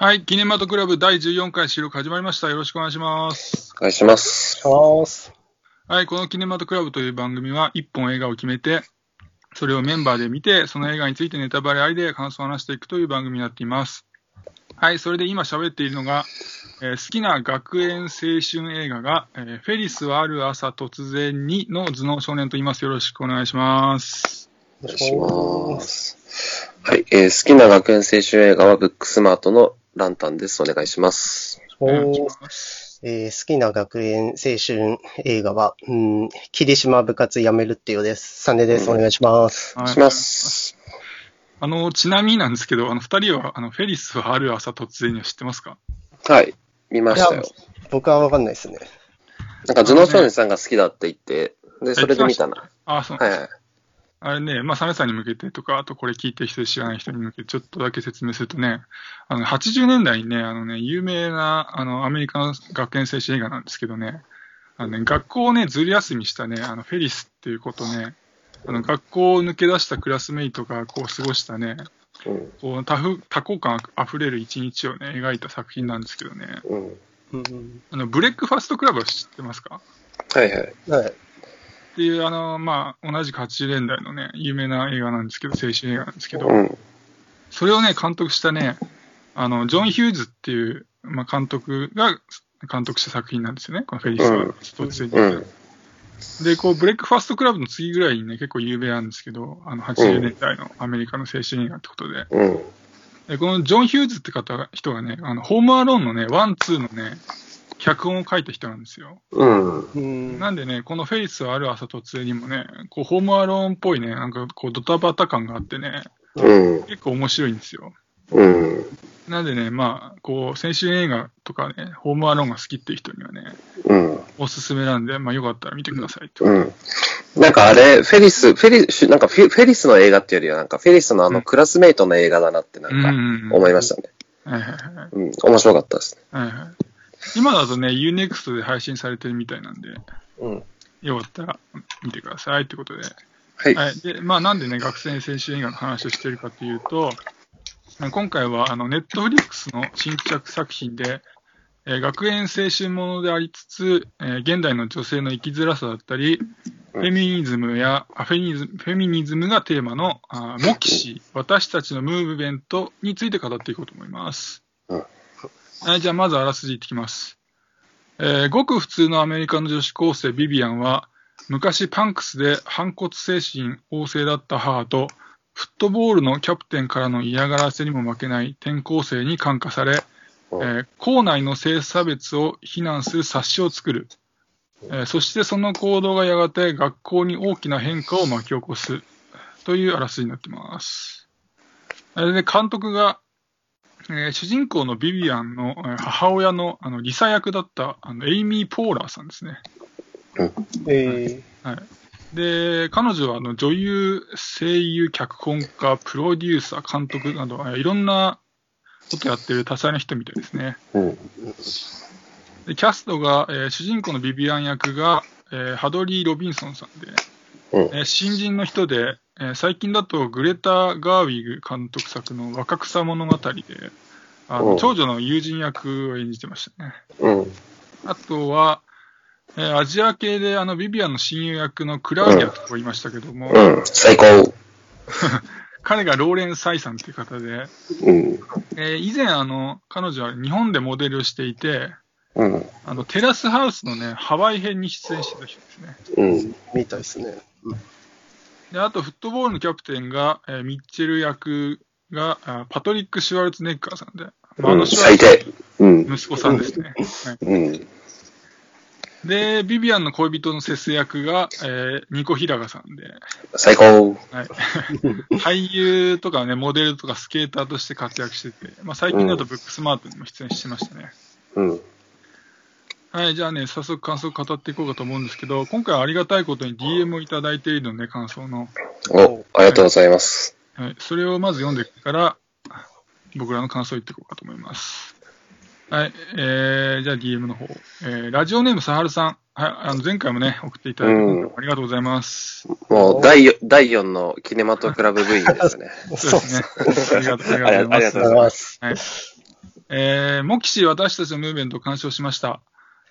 はい、キネマトクラブ第14回収録始まりました。よろしくお願いします。お願いします。ます。はい、このキネマトクラブという番組は、一本映画を決めて、それをメンバーで見て、その映画についてネタバレありで感想を話していくという番組になっています。はい、それで今喋っているのが、えー好きな学園青春映画が、えーフェリスはある朝突然にの頭脳少年と言います。よろしくお願いします。お願いします。はい、えー好きな学園青春映画はブックスマートのランタンです。お願いします。おえー好きな学園青春映画は、うん、霧島部活やめるってようです。サネです。お願いします。はいします。あの、ちなみになんですけど、あの、二人は、あの、フェリスはある朝突然には知ってますか？はい、見ましたよ。僕はわかんないですね。なんか、頭脳少年さんが好きだって言って、で、それで見たな。あ、そう。はいはい。あれね、まあ、サメさんに向けてとか、あとこれ聞いてる人で知らない人に向けてちょっとだけ説明するとね、あの、80年代にね、あのね、有名な、あの、アメリカの学園青春映画なんですけどね、あのね、学校をね、ずる休みしたね、あの、フェリスっていうことね、あの、学校を抜け出したクラスメイトがこう過ごしたね、うん、こう、多ふ多幸感あふれる一日をね、描いた作品なんですけどね、うん。うん、あの、ブレックファストクラブは知ってますか？はいはい。はい。っていう、あの、まあ、同じく80年代のね、有名な映画なんですけど、青春映画なんですけど、うん。それをね、監督したね、あの、ジョン・ヒューズっていう、まあ、監督が監督した作品なんですよね、このフェリスはうん突然に、うん。で、こう、ブレックファストクラブの次ぐらいにね、結構有名なんですけど、あの、80年代のアメリカの青春映画ってことで、うん。でこのジョン・ヒューズって方が、人がね、あの、ホームアローンのね、ワン、ツーのね、脚本を書いた人なんですよ。うん。うん、なんでね、このフェリスはある朝突然にもね、こう、ホームアローンっぽいね、なんかこう、ドタバタ感があってね、うん。結構面白いんですよ。うん。なんでね、まあ、こう、青春映画とかね、ホームアローンが好きっていう人にはね、うん。おすすめなんで、まあ、よかったら見てくださいって。うん。なんかあれ、フェリス、フェリス、なんかフェフェリスの映画っていうよりは、なんかフェリスのあうんのクラスメイトの映画だなってなんか思いましたね。はいはいはい。うん。面白かったですね。はいはい、今だとね、UNEXT で配信されてるみたいなんで、うん。よかったら見てくださいってことで。はい。はい。で、まあ、なんでね、学生青春映画の話をしてるかというと、まあ今回は、あの、ネットフリックスの新着作品で、えー学園青春ものでありつつ、えー現代の女性の生きづらさだったり、フェミニズムや、あフェミニズムフェミニズムがテーマの、あモキシ、私たちのムーブメントについて語っていこうと思います。うんはい、じゃあ、まずあらすじいってきます。えーごく普通のアメリカの女子高生ビビアンは、昔パンクスで反骨精神旺盛だった母と、フットボールのキャプテンからの嫌がらせにも負けない転校生に感化され、えー校内の性差別を非難する冊子を作る。えーそしてその行動がやがて学校に大きな変化を巻き起こす。というあらすじになってます。えーで、監督が、えー主人公のビビアンのえー母親のあのリサ役だったあのエイミー・ポーラーさんですね。えで、彼女はあの女優、声優、脚本家、プロデューサー、監督など、えーいろんなことやってる多彩な人みたいですね。うん。でキャストが、えー主人公のビビアン役が、えーハドリー・ロビンソンさんで、うんえー新人の人で、えー最近だとグレタ・ガーウィグ監督作の若草物語で、あうんの長女の友人役を演じてましたね。うん。あとは、えーアジア系であのビビアンの親友役のクラウディアといましたけども、うん。最高。彼がローレン・サイさんという方で、うん。えー以前あの、彼女は日本でモデルをしていて、うん。あのテラスハウスのね、ハワイ編に出演してた人ですね。うん。たいですね。で、あと、フットボールのキャプテンが、えーミッチェル役が、あパトリック・シュワルツネッガーさんで、まあ。のシュワル最ツ低。うん。息子さんですね。はい、うん。で、ビビアンの恋人のセス役が、えーニコ・ヒラガさんで、最高。はい、俳優とかね、モデルとかスケーターとして活躍してて、まあ、最近だとブックスマートにも出演してましたね。うん。はい、じゃあね、早速感想を語っていこうかと思うんですけど、今回はありがたいことに DM をいただいているので、感想の。お、ありがとうございます。はい、それをまず読んでから、僕らの感想を言っていこうかと思います。はい、えー、じゃあ DM の方。えー、ラジオネームさはるさん。はい、あの、前回もね、送っていただいて、うんありがとうございます。もう、第4、第4のキネマトクラブ部員ですね。そうですね。ありがとう、ございます。ありがとうございます。はい。えー、モキシ私たちのムーブメントを鑑賞しました。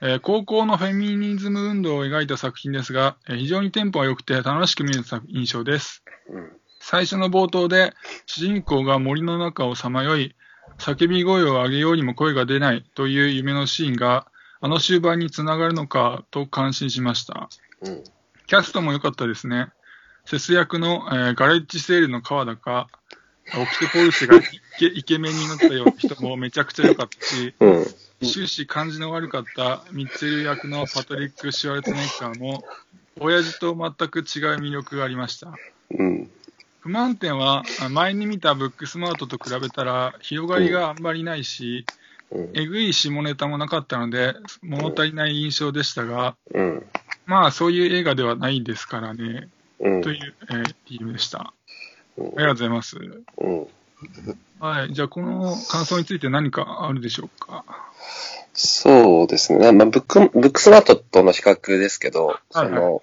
えー高校のフェミニズム運動を描いた作品ですが、えー非常にテンポが良くて楽しく見える作印象です。うん。最初の冒頭で主人公が森の中をさまよい、叫び声を上げようにも声が出ないという夢のシーンが、あの終盤につながるのかと感心しました。うん。キャストも良かったですね。セス役の、えーガレッジセールの川田か、オキテポルシェがイケイケメンになったような人もめちゃくちゃ良かったし、うん。終始感じの悪かったミッチェル役のパトリック・シュワルツェネッガーも、親父と全く違う魅力がありました。うん。不満点は、あ前に見たブックスマートと比べたら、広がりがあんまりないし、うん。えぐい下ネタもなかったので、物足りない印象でしたが、うん。まあ、そういう映画ではないですからね、うん。という、えー、理由でした。うんありがとうございます。うん。はい。じゃあ、この感想について何かあるでしょうか？そうですね。まあ、ブック、ブックスマートとの比較ですけど、そはいの、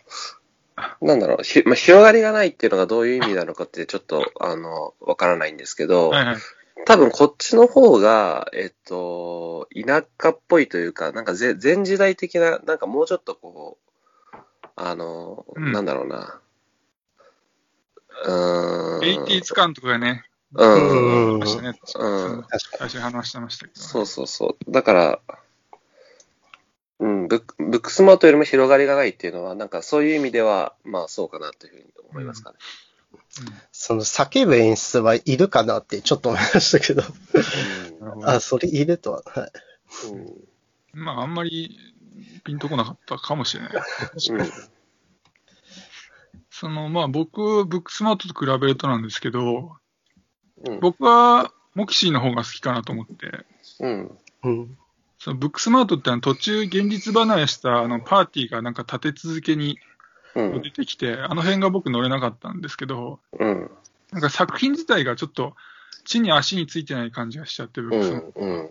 なんだろう、ひまあ、広がりがないっていうのがどういう意味なのかってちょっと、あの、わからないんですけど、はいはい。多分こっちの方が、えっと、田舎っぽいというか、なんかぜ前時代的な、なんかもうちょっとこう、あの、うんなんだろうな。うーん。エイティーツ感とかがね、うん。うん。うん確か最初に話してましたけど。そうそうそう。だから、うん、ブックブックスマートよりも広がりがないっていうのは、なんかそういう意味では、まあそうかなというふうに思いますかね。その叫ぶ演出はいるかなってちょっと思いましたけど。あ、それいるとは。はい。うんまあ、あんまりピンとこなかったかもしれない。うんその、まあ、僕、ブックスマートと比べるとなんですけど、うん。僕はモキシーの方が好きかなと思って、うん。うん。そのブックスマートってあの途中現実離れしたあのパーティーがなんか立て続けにうん。出てきて、あの辺が僕乗れなかったんですけど、うん。なんか作品自体がちょっと地に足についてない感じがしちゃって、ブッうクスマート。んうん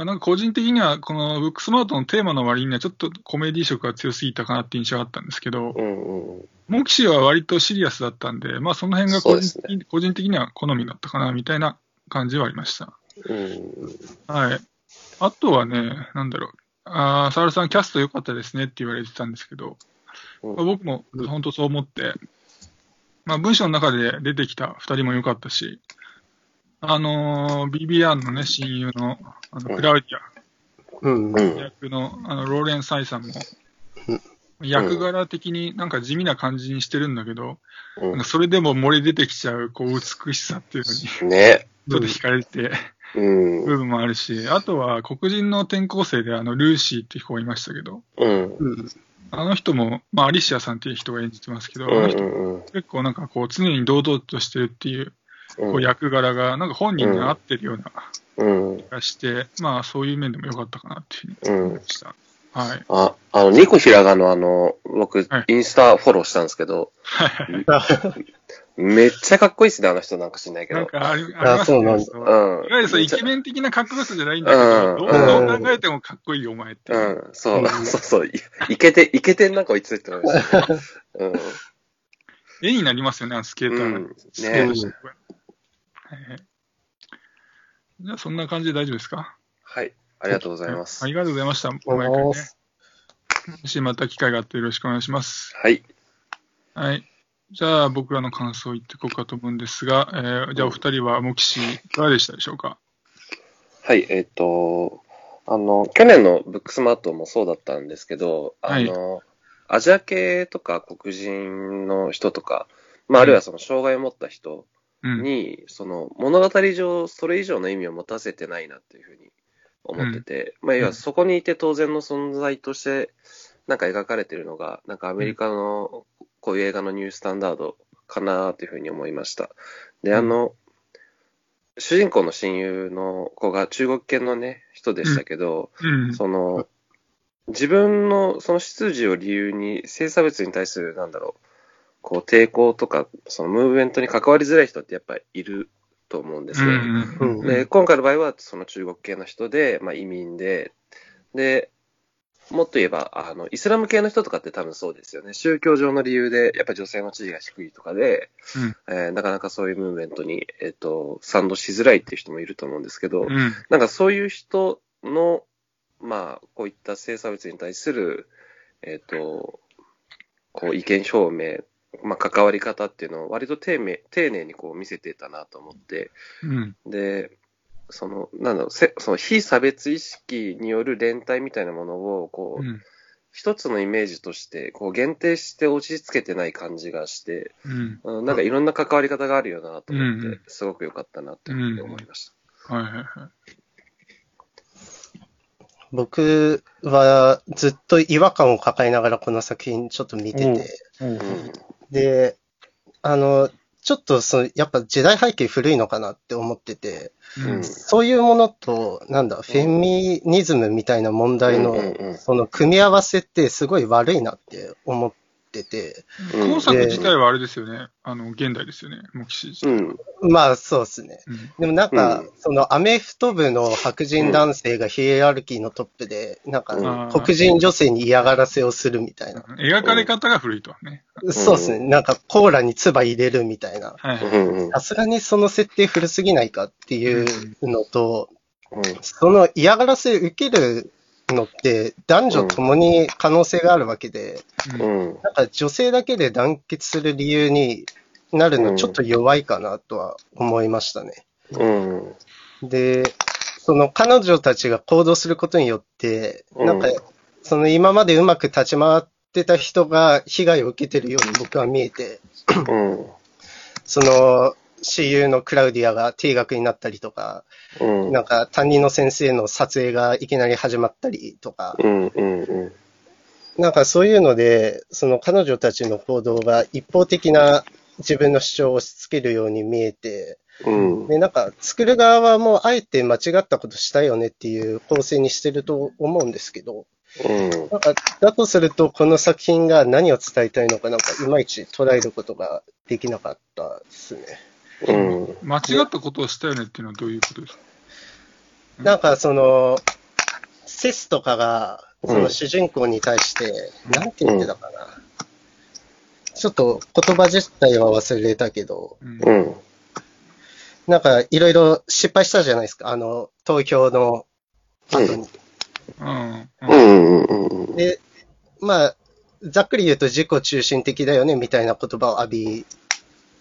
あなんか個人的には、このブックスマートのテーマの割にはちょっとコメディ色が強すぎたかなって印象があったんですけど、うんうんモキシーは割とシリアスだったんで、まあその辺が個人そう的に,、個人的には好みだったかなみたいな感じはありました。うんはい。あとはね、なんだろう。あーサールさん、キャスト良かったですねって言われてたんですけど、うんまあ僕も本当そう思って、まあ文章の中で出てきた二人も良かったし、あのー、ビビアンのね、親友の、あの、クラウディア、うん。うん役のあのローレン・サイさんもうん、役柄的になんか地味な感じにしてるんだけど、うんそれでも漏れ出てきちゃうこう美しさっていうのに、ね。ちょっと惹かれて、うん部分もあるし、あとは黒人の転校生であのルーシーって子がいましたけど、うんうん。あの人も、まあアリシアさんっていう人が演じてますけど、うんあの人うん結構なんかこう常に堂々としてるっていううんこう役柄がなんか本人に合ってるようなうん気がして、まあそういう面でも良かったかなっていうふうに思いました。はい。あ、あの、ニコひらがのあの、僕はい、インスタフォローしたんですけど、めっちゃかっこいいっすね、あの人なんか知んないけど。なんかありありあますそうなんだそううん。いわゆるそうイケメン的なかっこよさじゃないんだけど、うんどうどう考えてもかっこいいよ、お前って。うん、そう、うんそうそう、いいけて、いけてんな、こいつって思いました。うん。絵になりますよね、あのスケーターが。うんスケートしてはいはいじゃあ、そんな感じで大丈夫ですか？はい、ありがとうございます。ありがとうございました。お願いし毎回ねます。もしまた機会があってよろしくお願いします。はい。はい。じゃあ、僕らの感想を言っていこうかと思うんですが、えーじゃあ、お二人は、モキシいかがでしたでしょうか？はい、えっ、と、あの、去年のブックスマートもそうだったんですけど、あの、アジア系とか黒人の人とか、まあ、あるいはその障害を持った人うん。に、その物語上、それ以上の意味を持たせてないなっていうふうに思ってて、まあ、要はそこにいて当然の存在として、なんか描かれてるのが、なんかアメリカのこういう映画のニュースタンダードかなというふうに思いました。で、あの、主人公の親友の子が中国系のね、人でしたけど、うん。その、自分のその出自を理由に性差別に対する、なんだろう、こう抵抗とか、そのムーブメントに関わりづらい人ってやっぱりいると思うんですね。うんうんうんで、今回の場合はその中国系の人で、まあ移民で、で、もっと言えば、あの、イスラム系の人とかって多分そうですよね。宗教上の理由で、やっぱり女性の地位が低いとかで、うん。えーなかなかそういうムーブメントに、えっ、と、賛同しづらいっていう人もいると思うんですけど、うん。なんかそういう人の、まあ、こういった性差別に対する、えっ、と、こう意見表明、まあ、関わり方っていうのを割と丁寧丁寧にこう見せてたなと思って、うん。で、その、なんだろう、せその非差別意識による連帯みたいなものを、こう、うん。一つのイメージとして、こう、限定して落ち着けてない感じがして、うん。うんなんかいろんな関わり方があるよなと思うんうんって、すごく良かったなっていうふうに思いました。はいはいはい。僕はずっと違和感を抱えながらこの作品ちょっと見てて、うんで、あの、ちょっとその、やっぱ時代背景古いのかなって思ってて、うん。そういうものと、なんだ、フェミニズムみたいな問題のその組み合わせってすごい悪いなって思ってて、う作自体はあれですよね。あの、現代ですよね。モキシ自体。うん。まあそうですね。うん。でもなんか、うんそのアメフト部の白人男性がヒエラルキーのトップで、なんかうん黒人女性に嫌がらせをするみたいな。描かれ方が古いとはね。そうですね。なんかコーラに唾入れるみたいな。さすがにその設定古すぎないかっていうのと、うんその嫌がらせ受けるのって男女ともに可能性があるわけで、うん。うん。なんか女性だけで団結する理由になるのちょっと弱いかなとは思いましたね。うん。で、その彼女たちが行動することによって、うんなんか、その今までうまく立ち回ってた人が被害を受けてるように僕は見えて、うん。その、親友のクラウディアが定額になったりとか、うん。なんか担任の先生の撮影がいきなり始まったりとか、うん。うん。うん。なんかそういうので、その彼女たちの行動が一方的な自分の主張を押し付けるように見えて、うん。で、なんか作る側はもうあえて間違ったことしたよねっていう構成にしてると思うんですけど、うん。なんかだとするとこの作品が何を伝えたいのかなんかいまいち捉えることができなかったですね。うん。間違ったことをしたよねっていうのはどういうことですか？なんかその、セスとかが、そうんの主人公に対して、なんて言ってたかな。ちょっと言葉自体は忘れたけど、うんう。ん。なんかいろいろ失敗したじゃないですか。あの、投票の後に。うん。うん。うん。うん。で、まあ、ざっくり言うと自己中心的だよねみたいな言葉を浴び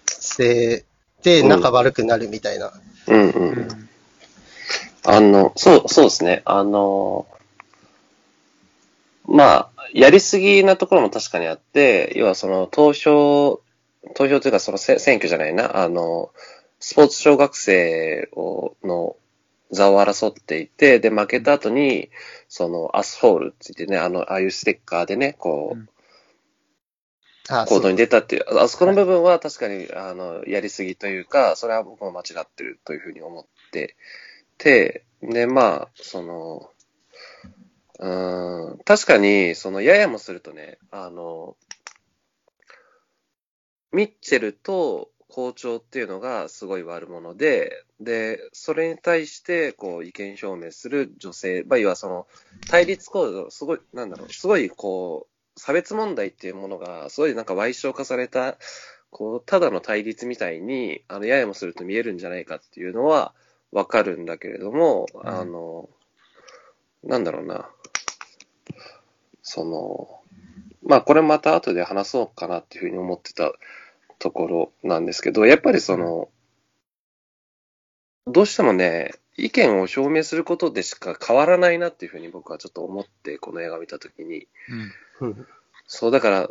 せて、うん仲悪くなるみたいな。うん。う。うんん。あの、そう、そうですね。あの、まあ、やりすぎなところも確かにあって、要はその投票、投票というかそのせ選挙じゃないな、あの、スポーツ奨学生を、の座を争っていて、で、負けた後に、その、 asshole って言ってね、あの、ああいうステッカーでね、こう、あ行動に出たっていう、あそこの部分は確かに、あの、やりすぎというか、それは僕も間違ってるというふうに思ってて、で、まあ、その、うーん、確かに、その、ややもするとね、あの、ミッチェルと校長っていうのがすごい悪者で、で、それに対して、こう、意見表明する女性、まあ、要はその、対立構造、すごい、なんだろう、すごい、こう、差別問題っていうものが、すごいなんか歪償化された、こう、ただの対立みたいに、あの、ややもすると見えるんじゃないかっていうのは、わかるんだけれども、んあの、なんだろうな、その、まあ、これまた後で話そうかなっていうふうに思ってたところなんですけど、やっぱりその、どうしてもね、意見を証明することでしか変わらないなっていうふうに僕はちょっと思って、この映画を見たときに。うん。うんそう、だから、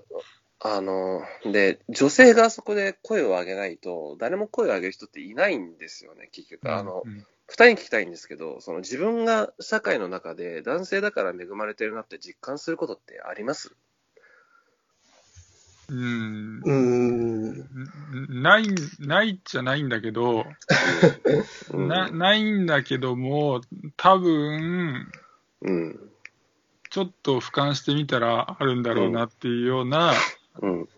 あの、で、女性がそこで声を上げないと、誰も声を上げる人っていないんですよね、結局。あの、うん二人に聞きたいんですけど、その自分が社会の中で男性だから恵まれてるなって実感することってあります？うんうーん。んない、ないっちゃないんだけど、うんな、ないんだけども、多分、うん。ちょっと俯瞰してみたらあるんだろうなっていうようなうん。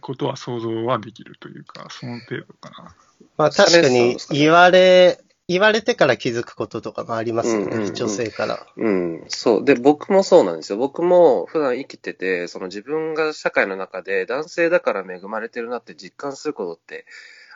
ことは想像はできるというか、その程度かな。まあ確かに言われ言われてから気づくこととかもありますよね、うんうんうん女性から。うん、そう。で、僕もそうなんですよ。僕も普段生きてて、その自分が社会の中で男性だから恵まれてるなって実感することって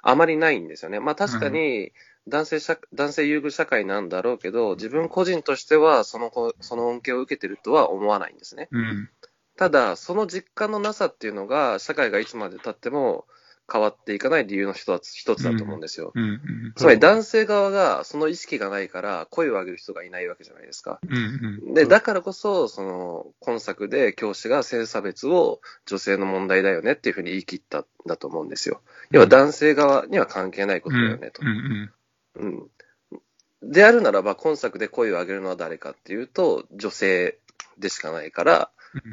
あまりないんですよね。まあ確かに男性社、男性優遇社会なんだろうけど、自分個人としてはその子、その恩恵を受けてるとは思わないんですね。うん。ただ、その実感のなさっていうのが、社会がいつまで経っても変わっていかない理由の一つ一つだと思うんですよ。うん。うん。つまり男性側がその意識がないから声を上げる人がいないわけじゃないですか。うん。で、だからこそ、その、今作で教師が性差別を女性の問題だよねっていうふうに言い切ったんだと思うんですよ。要は男性側には関係ないことだよねとう。ん。うん。であるならば、今作で声を上げるのは誰かっていうと、女性でしかないから、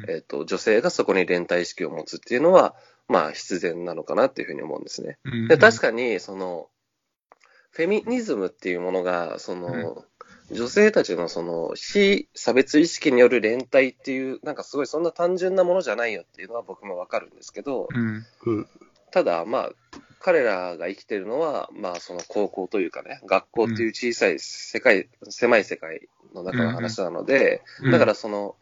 えっ、と、女性がそこに連帯意識を持つっていうのは、まあ、必然なのかなっていうふうに思うんですね。うん。で、確かに、その、フェミニズムっていうものが、その、女性たちのその、非差別意識による連帯っていう、なんかすごいそんな単純なものじゃないよっていうのは僕もわかるんですけど。ただ、まあ、彼らが生きてるのは、まあ、その高校というかね、学校っていう小さい世界、狭い世界の中の話なので、うん。だからその、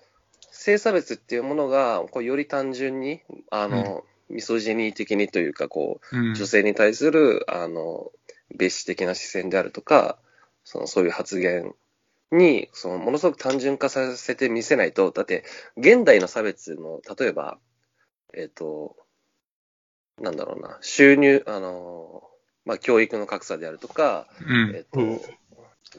性差別っていうものが、こうより単純に、あの、ミソジニー的にというか、こう、うん、女性に対する、あの、蔑視的な視線であるとか、その、そういう発言に、その、ものすごく単純化させてみせないと、だって、現代の差別の、例えば、えっ、と、なんだろうな、収入、あの、まあ、教育の格差であるとか、うん。えっ、と、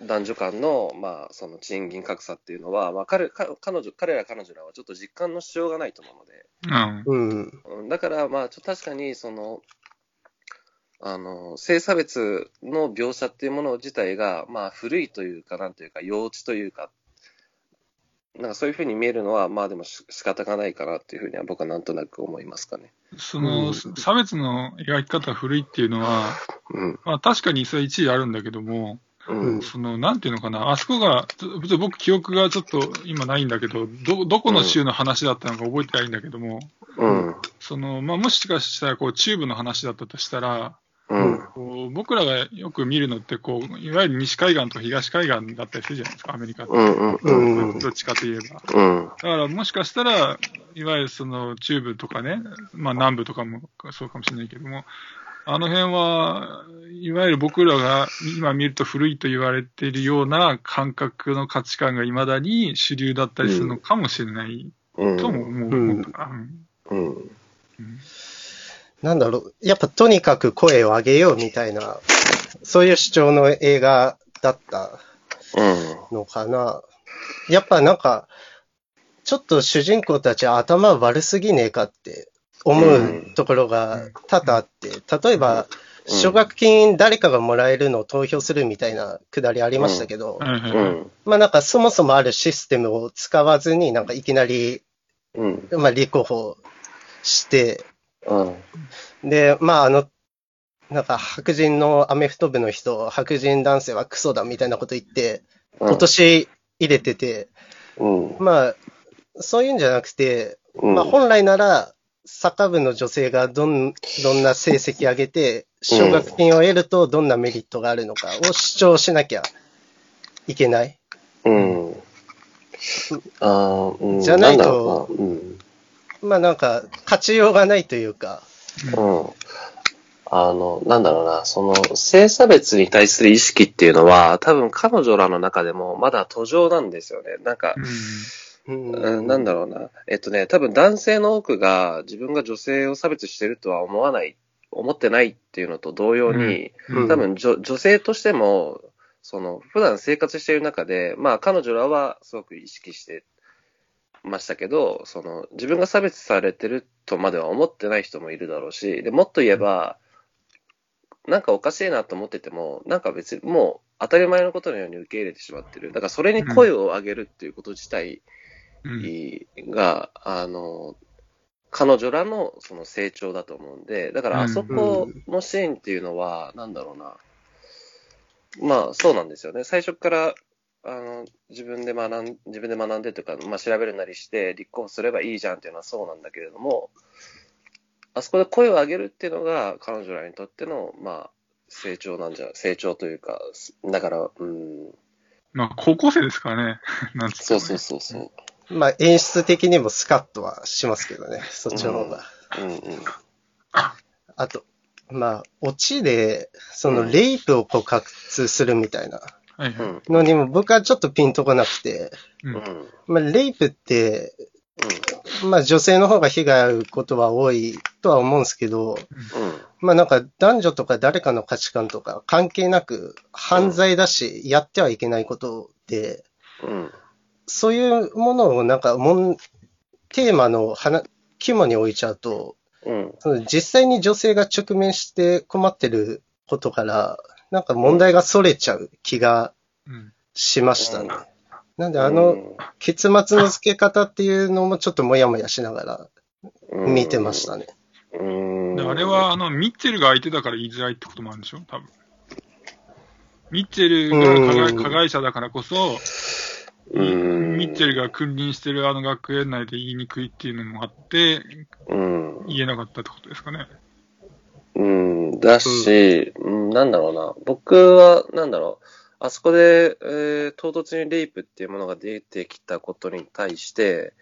男女間の、まあ、その賃金格差っていうのは、まあ、彼、か彼女、彼ら彼女らはちょっと実感のしようがないと思うので、うん。うん。うんだから、まあ、ちょ確かに、その、あの、性差別の描写っていうもの自体が、まあ、古いというか、なんというか、幼稚というか、なんかそういうふうに見えるのは、まあでもし仕方がないかなっていうふうには僕はなんとなく思いますかね。その、うん差別の描き方が古いっていうのは、うん。まあ確かにそれ一理あるんだけども、うん。その、なんていうのかな、あそこが、僕記憶がちょっと今ないんだけど、ど、どこの州の話だったのか覚えてないんだけども、うん。その、まあもしかしたらこう、中部の話だったとしたら、うん。こう僕らがよく見るのってこう、いわゆる西海岸と東海岸だったりするじゃないですか、アメリカって。うん。うん。うんうんどっちかといえば。うん。だからもしかしたら、いわゆるその中部とかね、まあ南部とかもそうかもしれないけども、あの辺は、いわゆる僕らが今見ると古いと言われているような感覚の価値観が未だに主流だったりするのかもしれないうん。とも思う。うんうんうん。なんだろう、やっぱとにかく声を上げようみたいな、そういう主張の映画だったうん。のかな。やっぱなんか、ちょっと主人公たち頭悪すぎねえかって思うところが多々あって、例えば、うん奨学金誰かがもらえるのを投票するみたいなくだりありましたけど。まあなんかそもそもあるシステムを使わずになんかいきなり、うん。まあ立候補して、うん。で、まああの、なんか白人のアメフト部の人、白人男性はクソだみたいなこと言って、今年入れてて、うん。まあ、そういうんじゃなくて、うん。まあ本来なら、サッカー部の女性がどん、どんな成績上げて、奨学金を得るとどんなメリットがあるのかを主張しなきゃいけない。うん。あーうん。じゃないとうん。まあなんか、勝ちようがないというか、うん。あの、なんだろうな、その、性差別に対する意識っていうのは、多分彼女らの中でもまだ途上なんですよね。なんか、うんうん、なんだろうな。えっとね、多分男性の多くが自分が女性を差別してるとは思わない、思ってないっていうのと同様に、うん多分女女性としても、その、普段生活している中で、まあ彼女らはすごく意識してましたけど、その、自分が差別されてるとまでは思ってない人もいるだろうし、で、もっと言えば、なんかおかしいなと思ってても、なんか別にもう当たり前のことのように受け入れてしまってる。だからそれに声を上げるっていうこと自体うんが、あの、彼女らのその成長だと思うんで、だからあそこのシーンっていうのは、なんだろうな。まあ、そうなんですよね。最初から、あの、自分で学ん、自分で学んでというか、まあ調べるなりして立候補すればいいじゃんっていうのはそうなんだけれども、あそこで声を上げるっていうのが彼女らにとっての、まあ、成長なんじゃ、成長というか、だから、うん、まあ、高校生ですからね。なんつってもねそうそうそうそう。まあ演出的にもスカッとはしますけどね、そっちの方が。うんうん。あと、まあ、オチで、そのうんレイプを告発するみたいなはいはい。うん。のにも僕はちょっとピンとこなくて、う。うんん。まあ、レイプって、まあ女性の方が被害あることは多いとは思うんですけど、まあなんか男女とか誰かの価値観とか関係なく犯罪だし、やってはいけないことで、うん。うん。そういうものをなんかもん、テーマの花肝に置いちゃうと、うん。その実際に女性が直面して困ってることから、なんか問題が逸れちゃう気がうん。しましたね。なんであうのん、結末の付け方っていうのもちょっともやもやしながらうん見てましたね。うん。であれは、あの、ミッチェルが相手だから言いづらいってこともあるんでしょ？多分。ミッチェルが加害うん加害者だからこそ、うん、ミッチェルが君臨してるあの学園内で言いにくいっていうのもあって、うん。言えなかったってことですかね。うん。だし、うん、なんだろうな。僕は、なんだろう。あそこで、えー唐突にレイプっていうものが出てきたことに対して、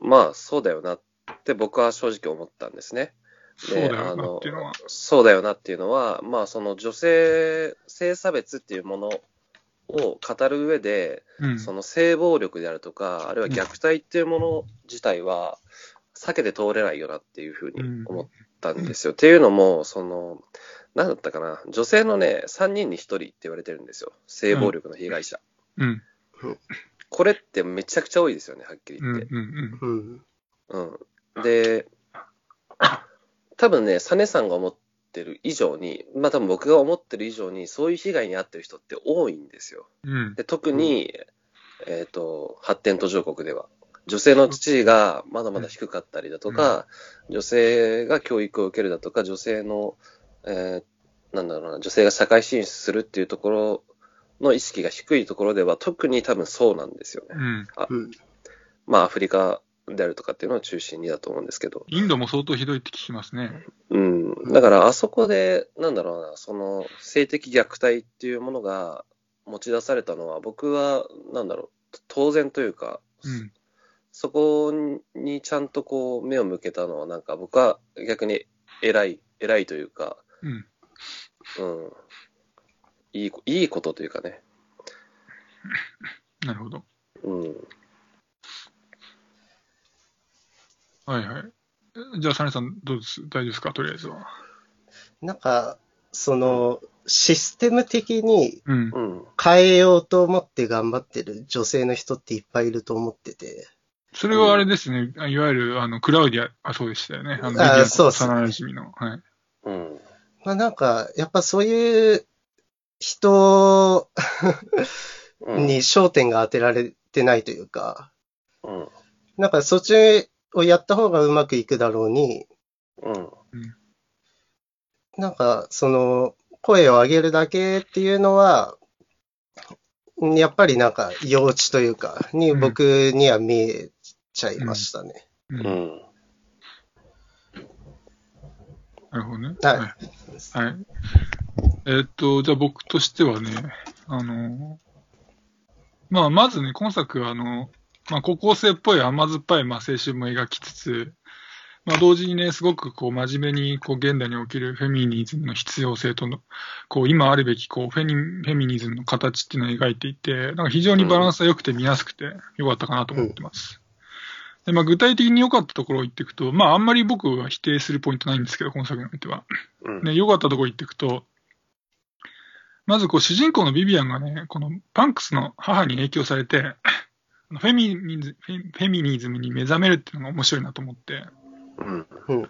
まあ、そうだよなって僕は正直思ったんですね。そうだよなっていうのは。そうだよなっていうのは、まあ、その女性、性差別っていうものを語る上で、うん。その性暴力であるとか、あるいは虐待っていうもの自体は、避けて通れないよなっていうふうに思ったんですよ。っていうのも、その、なんだったかな、女性のね、3人に1人って言われてるんですよ。性暴力の被害者。うん。これってめちゃくちゃ多いですよね、はっきりうん。言って。うん。うん。うん。で、多分ね、サネさんが思ってる以上に、まあ多分僕が思ってる以上に、そういう被害に遭ってる人って多いんですよ。うん。で特に、えっ、と、発展途上国では。女性の地位がまだまだ低かったりだとか、女性が教育を受けるだとか、女性の、えーなんだろうな、女性が社会進出するっていうところの意識が低いところでは特に多分そうなんですよね。うん。うん。まあアフリカであるとかっていうのを中心にだと思うんですけど。インドも相当ひどいって聞きますね。うん。だからあそこで、なんだろうな、その性的虐待っていうものが持ち出されたのは僕は、なんだろう、当然というか、うん。そこにちゃんとこう目を向けたのはなんか僕は逆に偉い、偉いというか、うん。うん。いい、いいことというかね。なるほど。うん。はいはい。えじゃあ、サネさん、どうです？大丈夫ですか？とりあえずは。なんか、その、システム的にうん。うん。変えようと思って頑張ってる女性の人っていっぱいいると思ってて、それはあれですね。いわゆる、あの、クラウディア、あ、そうでしたよね。あの、あそうっす幼馴染の。はい。うん。まあなんか、やっぱそういう人うん。に焦点が当てられてないというか、うん。なんかそっちをやった方がうまくいくだろうに、うん。なんかその声を上げるだけっていうのは、やっぱりなんか幼稚というか、にうん僕には見えちゃいましたね。う。うんん。なるほどね。はいはい。はい。えーっと、じゃあ僕としてはね、あの、まあ、まずね、今作は、あの、まあ、高校生っぽい甘酸っぱい、まあ、青春も描きつつ、まあ、同時にね、すごく、こう、真面目に、こう、現代におけるフェミニズムの必要性との、こう、今あるべき、こう、フェニ、フェミニズムの形っていうのを描いていて、なんか非常にバランスが良くて見やすくて、良かったかなと思ってます。で、まあ、具体的に良かったところを言っていくと、まあ、あんまり僕は否定するポイントないんですけど、この作においては。うん。ね、良かったところ言っていくと、まずこう主人公のビビアンがね、このパンクスの母に影響されて、フェミニズフェミニズムに目覚めるっていうのが面白いなと思って、うん。うん。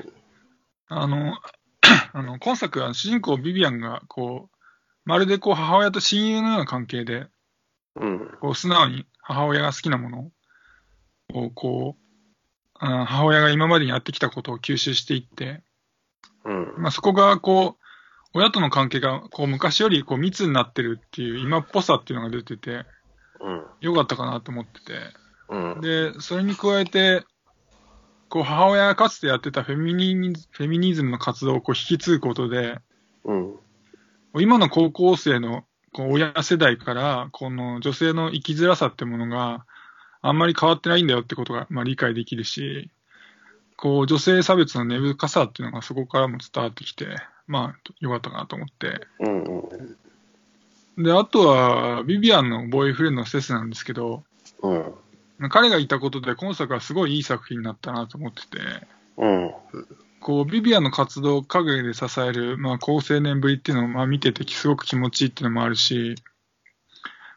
あの、あの今作は主人公ビビアンがこう、まるでこう母親と親友のような関係で、うん。こう素直に母親が好きなものをこう、あ母親が今までにやってきたことを吸収していって、うん。まあ、そこがこう、親との関係がこう昔よりこう密になってるっていう今っぽさっていうのが出てて、うん。よかったかなと思ってて。うん。で、それに加えて、こう母親がかつてやってたフェミニズフェミニズムの活動をこう引き継ぐことで、うん。今の高校生のこう親世代から、この女性の生きづらさってものがあんまり変わってないんだよってことが、まあ、理解できるし、こう女性差別の根深さっていうのがそこからも伝わってきて、まあ、よかったかなと思って。うんうん、で、あとは、ビビアンのボーイフレンドのセスなんですけど、うん、彼がいたことで今作はすごいいい作品になったなと思ってて、うん、こう、ビビアンの活動を陰で支える、まあ、高青年ぶりっていうのを、まあ、見ててすごく気持ちいいっていうのもあるし、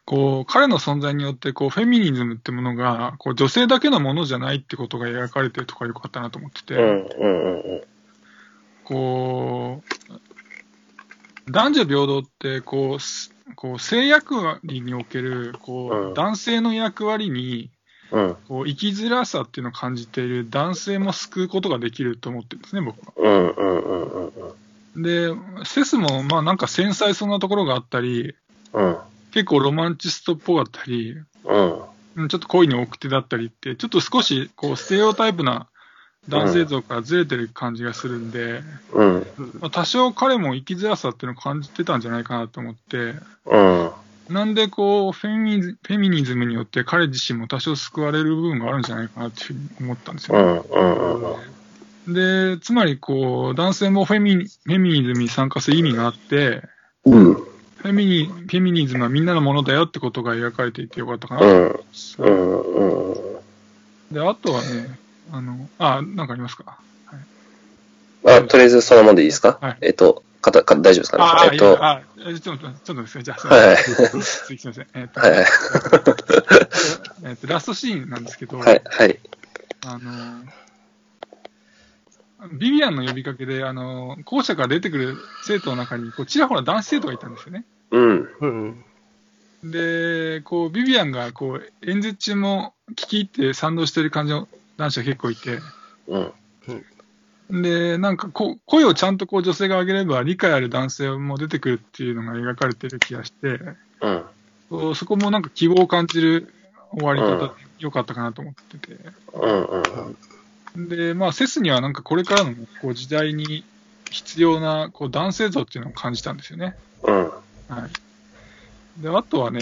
こう、彼の存在によって、こう、フェミニズムってものが、こう、女性だけのものじゃないってことが描かれてるとかよかったなと思ってて、うんうんうん、こう、男女平等って、こう、こう性役割における、こう、うん、男性の役割に、うん、こう生きづらさっていうのを感じている男性も救うことができると思ってるんですね、僕は。うんうんうんうん、で、セスも、まあなんか繊細そうなところがあったり、うん、結構ロマンチストっぽかったり、うん、ちょっと恋に奥手だったりって、ちょっと少しこうステレオタイプな男性像からずれてる感じがするんで、うん、まあ、多少彼も生きづらさっていうのを感じてたんじゃないかなと思って、うん、なんでこうフェミフェミニズムによって彼自身も多少救われる部分があるんじゃないかなっていうふうに思ったんですよ、ね。で、つまりこう、男性もフェミフェミニズムに参加する意味があって、うんフェミニ、フェミニズムはみんなのものだよってことが描かれていてよかったかなと思います。うんうんうん、で、あとはね、あの、あ、なんかありますか、はい、あ、とりあえずそのままでいいですか、はい、えっと、かた、か大丈夫ですかね？あ、えっと、あ、ちょっと、ちょっとですね、じゃあ、はいはい。すみません。えっと、はいはい。えっと、ラストシーンなんですけど、はい、はい。あの、ビビアンの呼びかけで、あの、校舎から出てくる生徒の中に、こう、ちらほら男子生徒がいたんですよね。うん。うん。で、こう、ビビアンが、こう、演説中も聞き入って賛同してる感じの男子が結構いて、うん。で、なんかこ、声をちゃんとこう女性が上げれば理解ある男性も出てくるっていうのが描かれてる気がして、うん、そこもなんか希望を感じる終わり方で良かったかなと思ってて。うんうんで、まあ、セスにはなんかこれからのこう時代に必要なこう男性像っていうのを感じたんですよね。うん。はい。で、あとはね、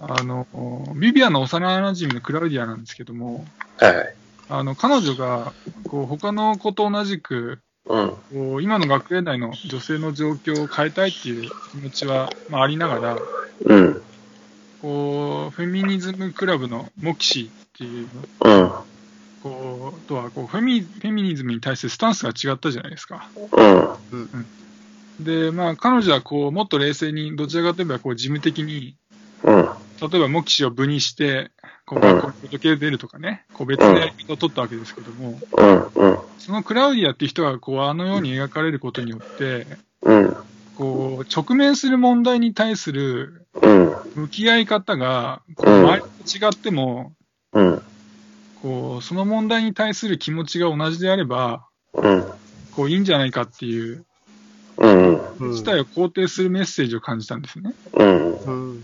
あの、ビビアの幼馴染のクラウディアなんですけども、はい。あの、彼女が、こう、他の子と同じく、うん、こう今の学園内の女性の状況を変えたいっていう気持ちは、まあ、ありながら、うん、こう、フェミニズムクラブのモキシーっていう、うん、とはこうフェミ、フェミニズムに対するスタンスが違ったじゃないですか。うん。うん、で、まあ、彼女はこう、もっと冷静に、どちらかといえばこう、事務的に、うん、例えば、モキシを部にして、こう、学校に届け出るとかね、こう、別のやり方を取ったわけですけども、うん、そのクラウディアっていう人が、こう、あのように描かれることによって、うん、こう、直面する問題に対する、向き合い方が、こう、周りと違っても、うん、こう、その問題に対する気持ちが同じであれば、うん、こう、いいんじゃないかっていう、うん、自体を肯定するメッセージを感じたんですね。うん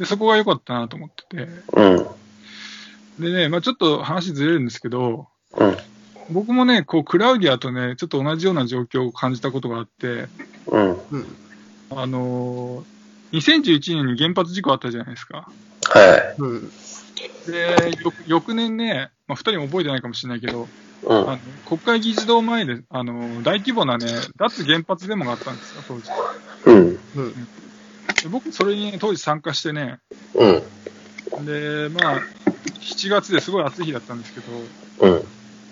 で、そこが良かったなと思ってて。うん。でね、まあちょっと話ずれるんですけど、うん。僕もね、こう、クラウディアとね、ちょっと同じような状況を感じたことがあって、うん。あのー、2011年に原発事故あったじゃないですか。はい。うん。で、翌年ね、まあ、二人も覚えてないかもしれないけど、うん、あの国会議事堂前で、あの大規模なね、脱原発デモがあったんですよ、当時。うん。うん、僕、それに、ね、当時参加してね、うん。で、まあ、7月ですごい暑い日だったんですけど、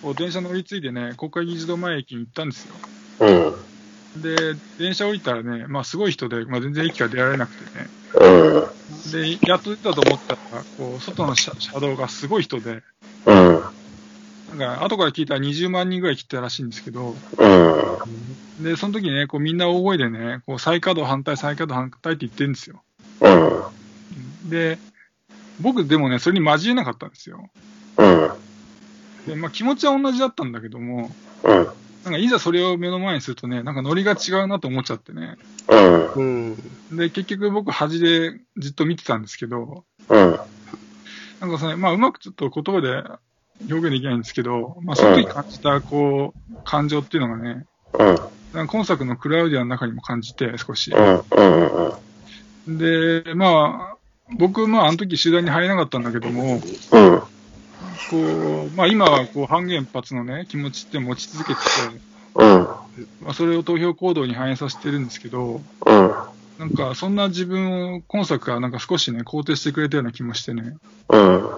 うん。電車乗り継いでね、国会議事堂前駅に行ったんですよ。うん。で、電車降りたらね、まあ、すごい人で、まあ、全然駅から出られなくてね。うん。で、やっと出たと思ったら、こう、外の車道がすごい人で、うん。なんか、後から聞いたら20万人ぐらい来たらしいんですけど、うん。で、その時ね、こうみんな大声でね、こう再稼働反対、再稼働反対って言ってるんですよ。うん。で、僕でもね、それに交えなかったんですよ。うん。で、まあ気持ちは同じだったんだけども、うん。なんかいざそれを目の前にするとね、なんかノリが違うなと思っちゃってね。うん。で、結局僕端でじっと見てたんですけど、うん。なんかそれ、まあうまくちょっと言葉で表現できないんですけど、まあ、その時感じた、こう、感情っていうのがね、うん、なんか今作のクラウディアの中にも感じて、少し。うんうんうん。で、まあ、僕、まあ、あの時集団に入れなかったんだけども、うん。こう、まあ今はこう反原発のね、気持ちって持ち続けてて、うん。まあそれを投票行動に反映させてるんですけど、うん。なんかそんな自分を今作はなんか少しね、肯定してくれたような気もしてね、うん。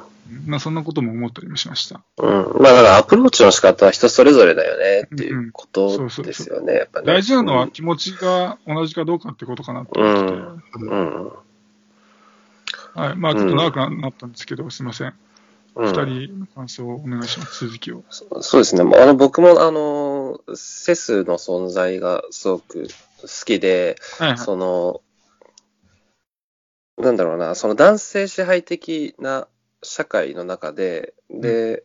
まあそんなことも思ったりもしました。うん。まあだからアプローチの仕方は人それぞれだよねっていうことですよね、やっぱね。大事なのは気持ちが同じかどうかってことかなと思ってて、うん。うん。はい。まあちょっと長くなったんですけど、すいません。うん。二人の感想をお願いします、続きを。そそうですね。まああの、僕もあの、セスの存在がすごく好きで、はいはい。その、なんだろうな、その男性支配的な社会の中で、で、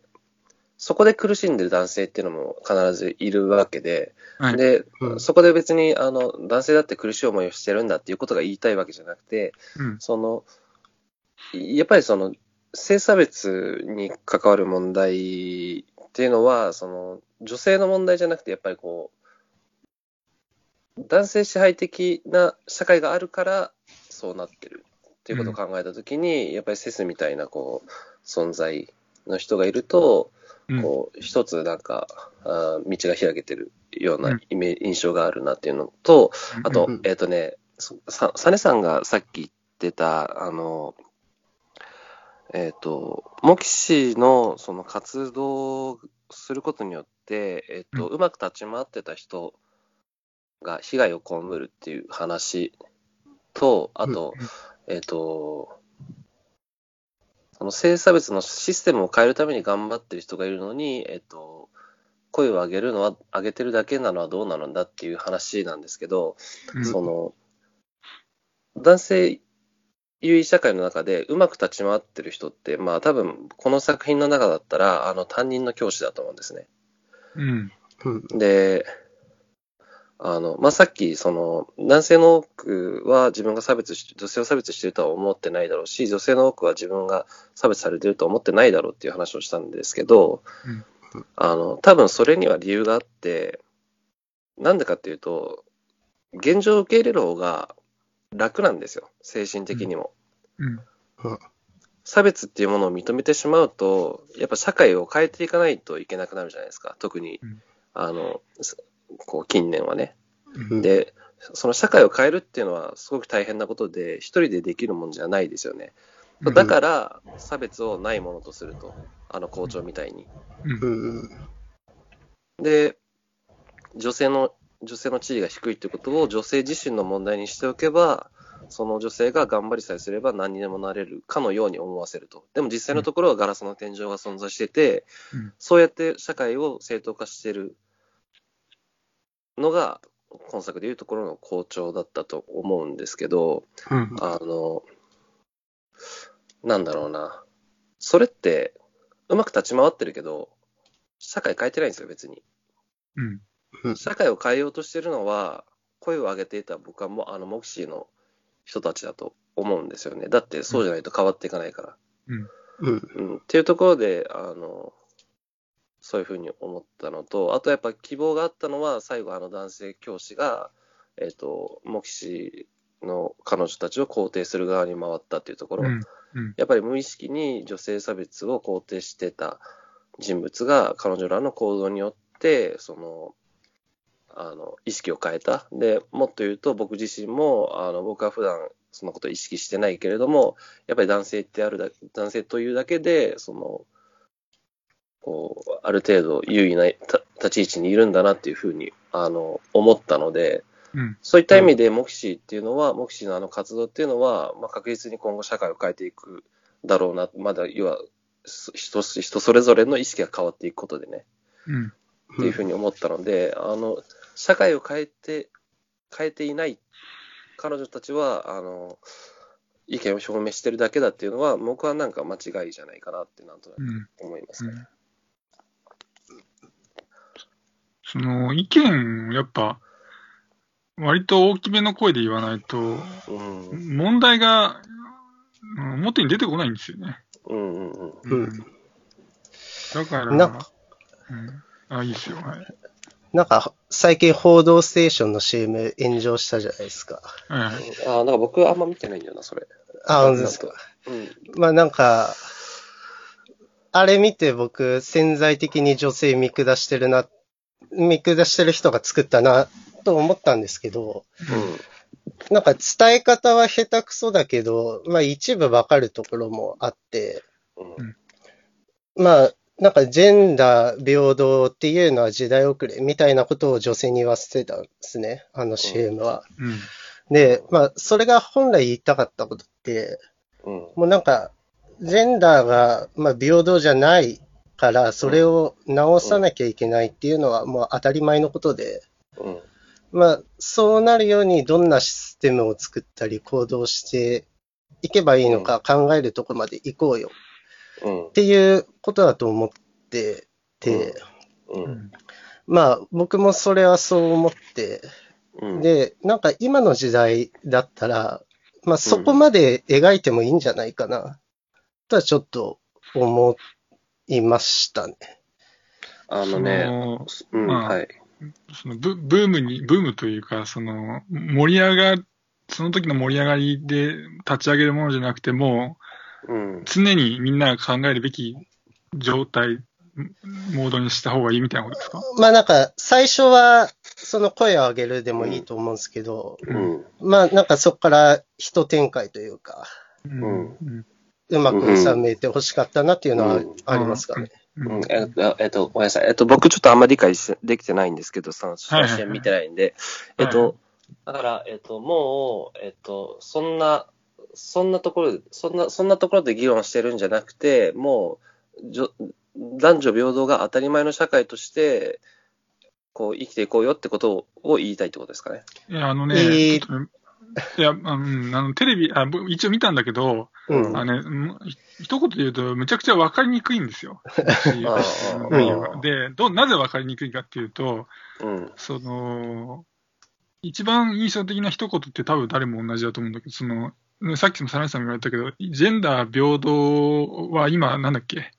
そこで苦しんでる男性っていうのも必ずいるわけで、はいで、うんそこで別に、あの、男性だって苦しい思いをしてるんだっていうことが言いたいわけじゃなくて、うん。その、やっぱりその、性差別に関わる問題っていうのは、その、女性の問題じゃなくて、やっぱりこう、男性支配的な社会があるから、そうなってるっていうことを考えたときに、やっぱりセスみたいな、こう、存在の人がいると、うん。こう、一つなんか、あー道が開けてるよううなん。イメ印象があるなっていうのと、あとうん、えっ、とね、サネさんがさっき言ってた、あの、えっ、と、モキシのその活動をすることによって、えっ、と、うまく立ち回ってた人が被害を被るっていう話と、あと、えっ、と、その性差別のシステムを変えるために頑張ってる人がいるのに、えっ、と、声を上げるのは、上げてるだけなのはどうなのだっていう話なんですけど、うん。その、男性優位社会の中でうまく立ち回ってる人って、まあ多分この作品の中だったら、あの担任の教師だと思うんですね。うん。うん。で、あの、まあ、さっき、その、男性の多くは自分が差別し、女性を差別してるとは思ってないだろうし、女性の多くは自分が差別されてると思ってないだろうっていう話をしたんですけど、うんあの、多分それには理由があって、なんでかっていうと、現状を受け入れる方が楽なんですよ、精神的にも。うん。差別っていうものを認めてしまうと、やっぱ社会を変えていかないといけなくなるじゃないですか。特に、うんあの、すこう、近年はね。うんで、その社会を変えるっていうのはすごく大変なことで、一人でできるもんじゃないですよね。うんだから、差別をないものとすると。あの校長みたいに。で、女性の、女性の地位が低いってことを女性自身の問題にしておけば、その女性が頑張りさえすれば何にでもなれるかのように思わせると。でも実際のところはガラスの天井が存在してて、うんそうやって社会を正当化してるのが、今作でいうところの校長だったと思うんですけど、うん。あの、なんだろうな。それって、うまく立ち回ってるけど、社会変えてないんですよ、別に。うん。社会を変えようとしてるのは、声を上げていた僕はもう、あの、モキシーの人たちだと思うんですよね。だって、そうじゃないと変わっていかないから。うん。うん。っていうところで、あの、そういうふうに思ったのと、あとやっぱ希望があったのは、最後あの男性教師が、えっ、と、モキシーの彼女たちを肯定する側に回ったっていうところ。うん。うん。やっぱり無意識に女性差別を肯定してた人物が彼女らの行動によって、その、あの、意識を変えた。で、もっと言うと僕自身も、あの、僕は普段そんなことを意識してないけれども、やっぱり男性ってあるだ男性というだけで、その、こう、ある程度優位なた立ち位置にいるんだなっていうふうに、あの、思ったので、うん。そういった意味で、モキシーっていうのは、モキシーのあの活動っていうのは、まあ、確実に今後社会を変えていくだろうな、まだ、要は、す人、人それぞれの意識が変わっていくことでね、うん。っていうふうに思ったので、あの、社会を変えて、変えていない彼女たちは、あの、意見を表明してるだけだっていうのは、僕はなんか間違いじゃないかなって、なんとなくうん。思いますね。その意見をやっぱ、割と大きめの声で言わないと、うん、問題がうん表に出てこないんですよね。うん、うん、うん。うんだから、なんかうん、あ、いいですよ。はい。なんか、最近報道ステーションの CM 炎上したじゃないですか。はいはい。あなんか僕あんま見てないんだよな、それ。あ、本当ですか。うん。まあなんか、あれ見て僕、潜在的に女性見下してるな、見下してる人が作ったな、と思ったんですけど、なんか伝え方は下手くそだけど、まあ一部わかるところもあって、うん。うん。まあ、なんかジェンダー平等っていうのは時代遅れみたいなことを女性に言わせてたんですね、あの CM は。うん。で、まあ、それが本来言いたかったことって、うん。もうなんか、ジェンダーが、まあ、平等じゃないから、それを直さなきゃいけないっていうのはもう当たり前のことで、うん。まあ、そうなるようにどんなシステムを作ったり行動していけばいいのか考えるところまで行こうようんっ。ていうことだと思ってて、う。うんん。まあ、僕もそれはそう思って、うん。で、なんか今の時代だったら、まあそこまで描いてもいいんじゃないかな、とはちょっと思いましたね。あのね、うん、まあはい。そのブブームに、ブームというか、その、盛り上が、その時の盛り上がりで立ち上げるものじゃなくても、うん。常にみんなが考えるべき状態、モードにした方がいいみたいなことですか？まあなんか最初はその声を上げるでもいいと思うんですけど、うん。まあなんかそこから人展開というか、うんうまく収めてほしかったなっていうのはうんありますかね。うん、えっと、えっと、ごめんなさい。えっと、僕ちょっとあんまり理解しできてないんですけど、その、はいはい写真見てないんで。えっと、だから、えっと、もう、えっと、そんな、そんなところで、そんな、そんなところで議論してるんじゃなくて、もう、じょ男女平等が当たり前の社会として、こう、生きていこうよってことを言いたいってことですかね。いや、あのね、えーいや、あうんあの、テレビ、あ僕一応見たんだけど、うん。あのね、一言で言うと、むちゃくちゃわかりにくいんですよ。で、どう、なぜわかりにくいかっていうと、うん。その、一番印象的な一言って多分誰も同じだと思うんだけど、その、さっきもサナさんも言われたけど、ジェンダー平等は今、なんだっけ？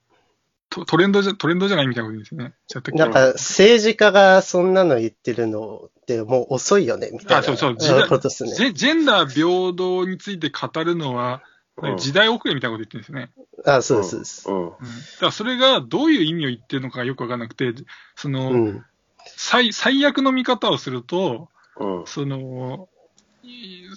トトレンドじゃ、トレンドじゃないみたいなことですよね。なんか政治家がそんなの言ってるのってもう遅いよね、みたいなあそうそう時代ことですね。ジェジェンダー平等について語るのは、うん時代遅れみたいなこと言ってるんですよね。あ、そうです、そうです。うん。うん、だからそれがどういう意味を言ってるのかよくわからなくて、その、うん。最、最悪の見方をすると、うん。その、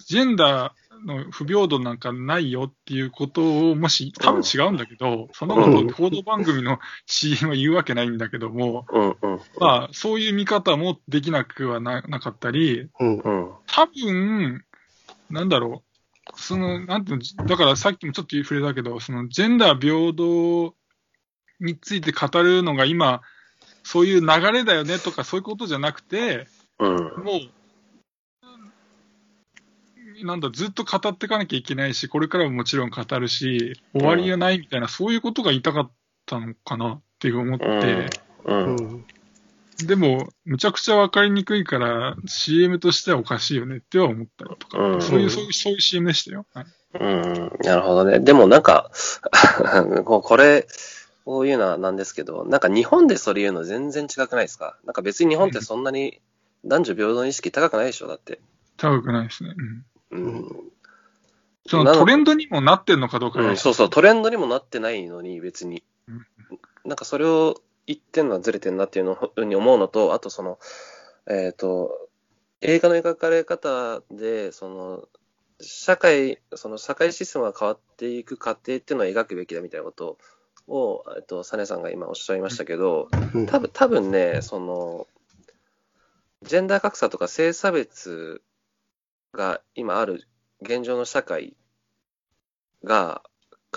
ジェンダーの不平等なんかないよっていうことを、もし、多分違うんだけど、そのことを報道番組の CM は言うわけないんだけども。まあ、そういう見方もできなくはななかったり。多分、なんだろう、その、なんていうの、だからさっきもちょっと触れたけど、その、ジェンダー平等について語るのが今、そういう流れだよねとかそういうことじゃなくて、うん。もう、なんだ、ずっと語っていかなきゃいけないし、これからももちろん語るし、終わりがないみたいな、そういうことが言いたかったのかなっていう思って、う。うんん。でも、むちゃくちゃわかりにくいから、CM としてはおかしいよねっては思ったりとか、うんそういう、そういう、そういう CM でしたよ。はいうん。なるほどね。でもなんか、こうこれ、こういうのはなんですけど、なんか日本でそれ言うの全然違くないですか？なんか別に日本ってそんなに男女平等の意識高くないでしょ？だって。高くないですね。うん。うん。そのトレンドにもなってんのかどうかねうん、そうそう、トレンドにもなってないのに別にうん。なんかそれを言ってんのはずれてんなっていうのふうに思うのと、あとその、えっ、と、映画の描かれ方で、その、社会、その社会システムが変わっていく過程っていうのを描くべきだみたいなことを、えっと、サネさんが今おっしゃいましたけど、うん多分、多分ね、その、ジェンダー格差とか性差別が今ある現状の社会が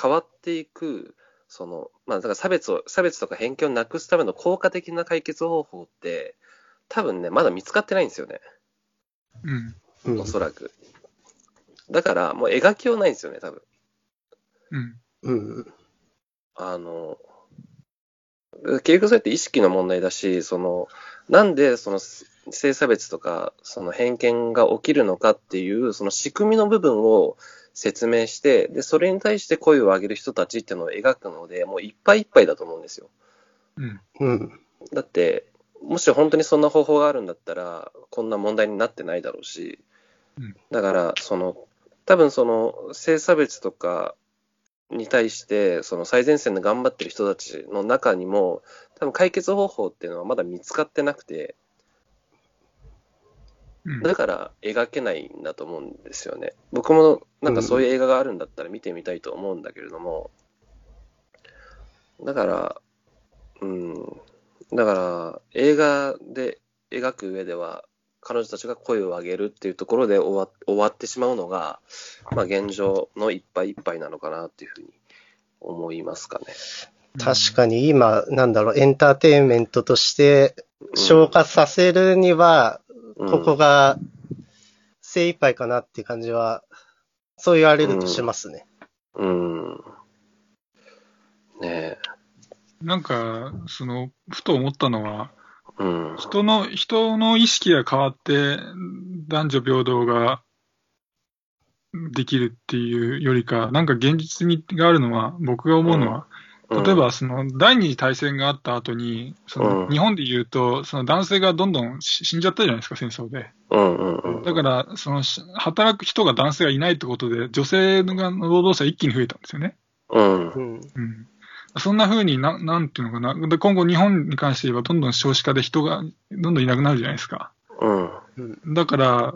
変わっていく、その、まあ、だから差別を、差別とか偏見をなくすための効果的な解決方法って、多分ね、まだ見つかってないんですよね。うん。うんおそらく。だから、もう描きようないんですよね、多分。うん。うん。あの、結局それって意識の問題だし、その、なんでその性差別とか、その偏見が起きるのかっていう、その仕組みの部分を説明して、で、それに対して声を上げる人たちっていうのを描くので、もういっぱいいっぱいだと思うんですよ。うん。うん。だって、もし本当にそんな方法があるんだったら、こんな問題になってないだろうし、うんだから、その、多分その、性差別とかに対して、その最前線で頑張ってる人たちの中にも、多分解決方法っていうのはまだ見つかってなくて、うんだから描けないんだと思うんですよね。僕もなんかそういう映画があるんだったら見てみたいと思うんだけれども、だから、うん、だから映画で描く上では、彼女たちが声を上げるっていうところで終わ終わってしまうのが、まあ現状のいっぱいいっぱいなのかなっていうふうに思いますかね。確かに今、なんだろう、エンターテインメントとしてうん。消化させるには、うんここが精一杯かなっていう感じは、そう言われるとしますね。うん。ねなんか、その、ふと思ったのは、え。うん。人の、人の意識が変わって、男女平等ができるっていうよりか、なんか現実にがあるのは、僕が思うのは、例えば、その、第二次大戦があった後に、その、うん日本で言うと、その男性がどんどん死死んじゃったじゃないですか、戦争で。うんうんうん。だから、その、し働く人が男性がいないってことで、女性が労働者一気に増えたんですよね。うんう。ん。うん。そんな風にな、なんていうのかな。で今後日本に関して言えば、どんどん少子化で人がどんどんいなくなるじゃないですか。うん。うん。だから、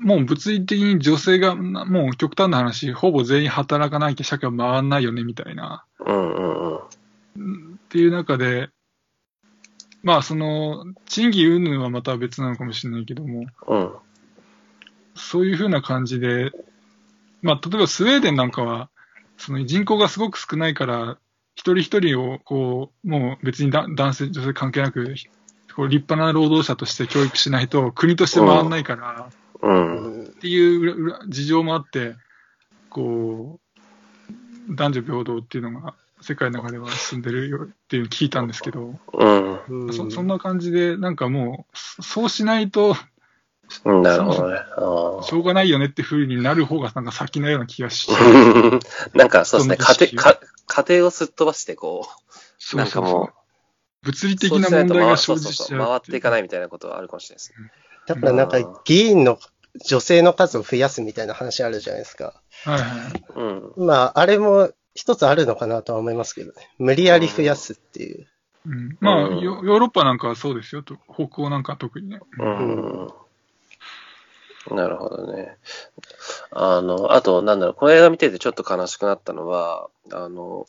もう物理的に女性が、もう極端な話、ほぼ全員働かなきゃ社会は回らないよね、みたいな。うんうんうん。っていう中で、まあ、その、賃金云々はまた別なのかもしれないけども、そういうふうな感じで、まあ、例えばスウェーデンなんかは、その人口がすごく少ないから、一人一人を、こう、もう別にだ男性、女性関係なく、こう立派な労働者として教育しないと、国として回らないから、うん。っていう事情もあって、こう、男女平等っていうのが世界の中では進んでるよっていうのを聞いたんですけど、うん。うんそそんな感じで、なんかもう、そそうしないと、うん。なるほどね。あしょうがないよねって風になる方がなんか先のような気がして。ー なんかそうですね、家庭、か家庭をすっ飛ばして、こう、そなんかも物理う、的な問題が生じちゃう回っていかないみたいなことはあるかもしれないですね。だからなんか議員の女性の数を増やすみたいな話あるじゃないですか。はいはい。うん。まあ、あれも一つあるのかなとは思いますけどね。無理やり増やすっていう。うん、まあ、うんヨヨーロッパなんかはそうですよと、北欧なんかは特にね。うん。なるほどね。あの、あと、なんだろう、この映画見ててちょっと悲しくなったのは、あの、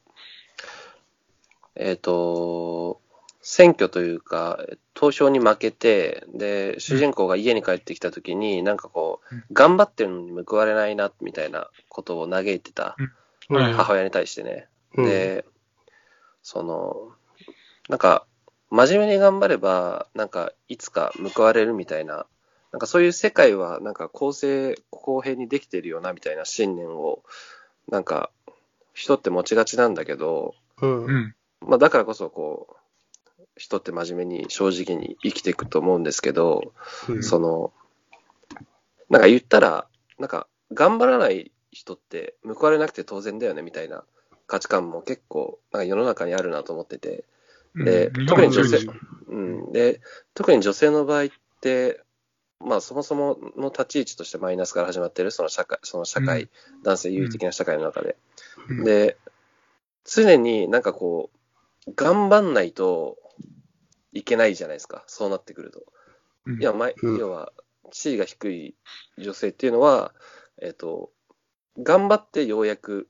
えっ、と、選挙というか、投票に負けて、で、主人公が家に帰ってきたときに、なんかこううん、頑張ってるのに報われないな、みたいなことを嘆いてた母親に対してね。うん。で、その、なんか、真面目に頑張れば、なんか、いつか報われるみたいな、なんかそういう世界は、なんか公正、公平にできてるよな、みたいな信念を、なんか、人って持ちがちなんだけど。まあだからこそ、こう、人って真面目に正直に生きていくと思うんですけど、うん。その、なんか言ったら、なんか頑張らない人って報われなくて当然だよねみたいな価値観も結構なんか世の中にあるなと思ってて、でうん、特に女性うん、で、特に女性の場合って、まあそもそもの立ち位置としてマイナスから始まってるその社会、その社会、うん。男性優位的な社会の中で。強いしで、常になんかこう、頑張んないといけないじゃないですか。そうなってくると。うんいや、まうん要は、地位が低い女性っていうのは、えっ、と、頑張ってようやく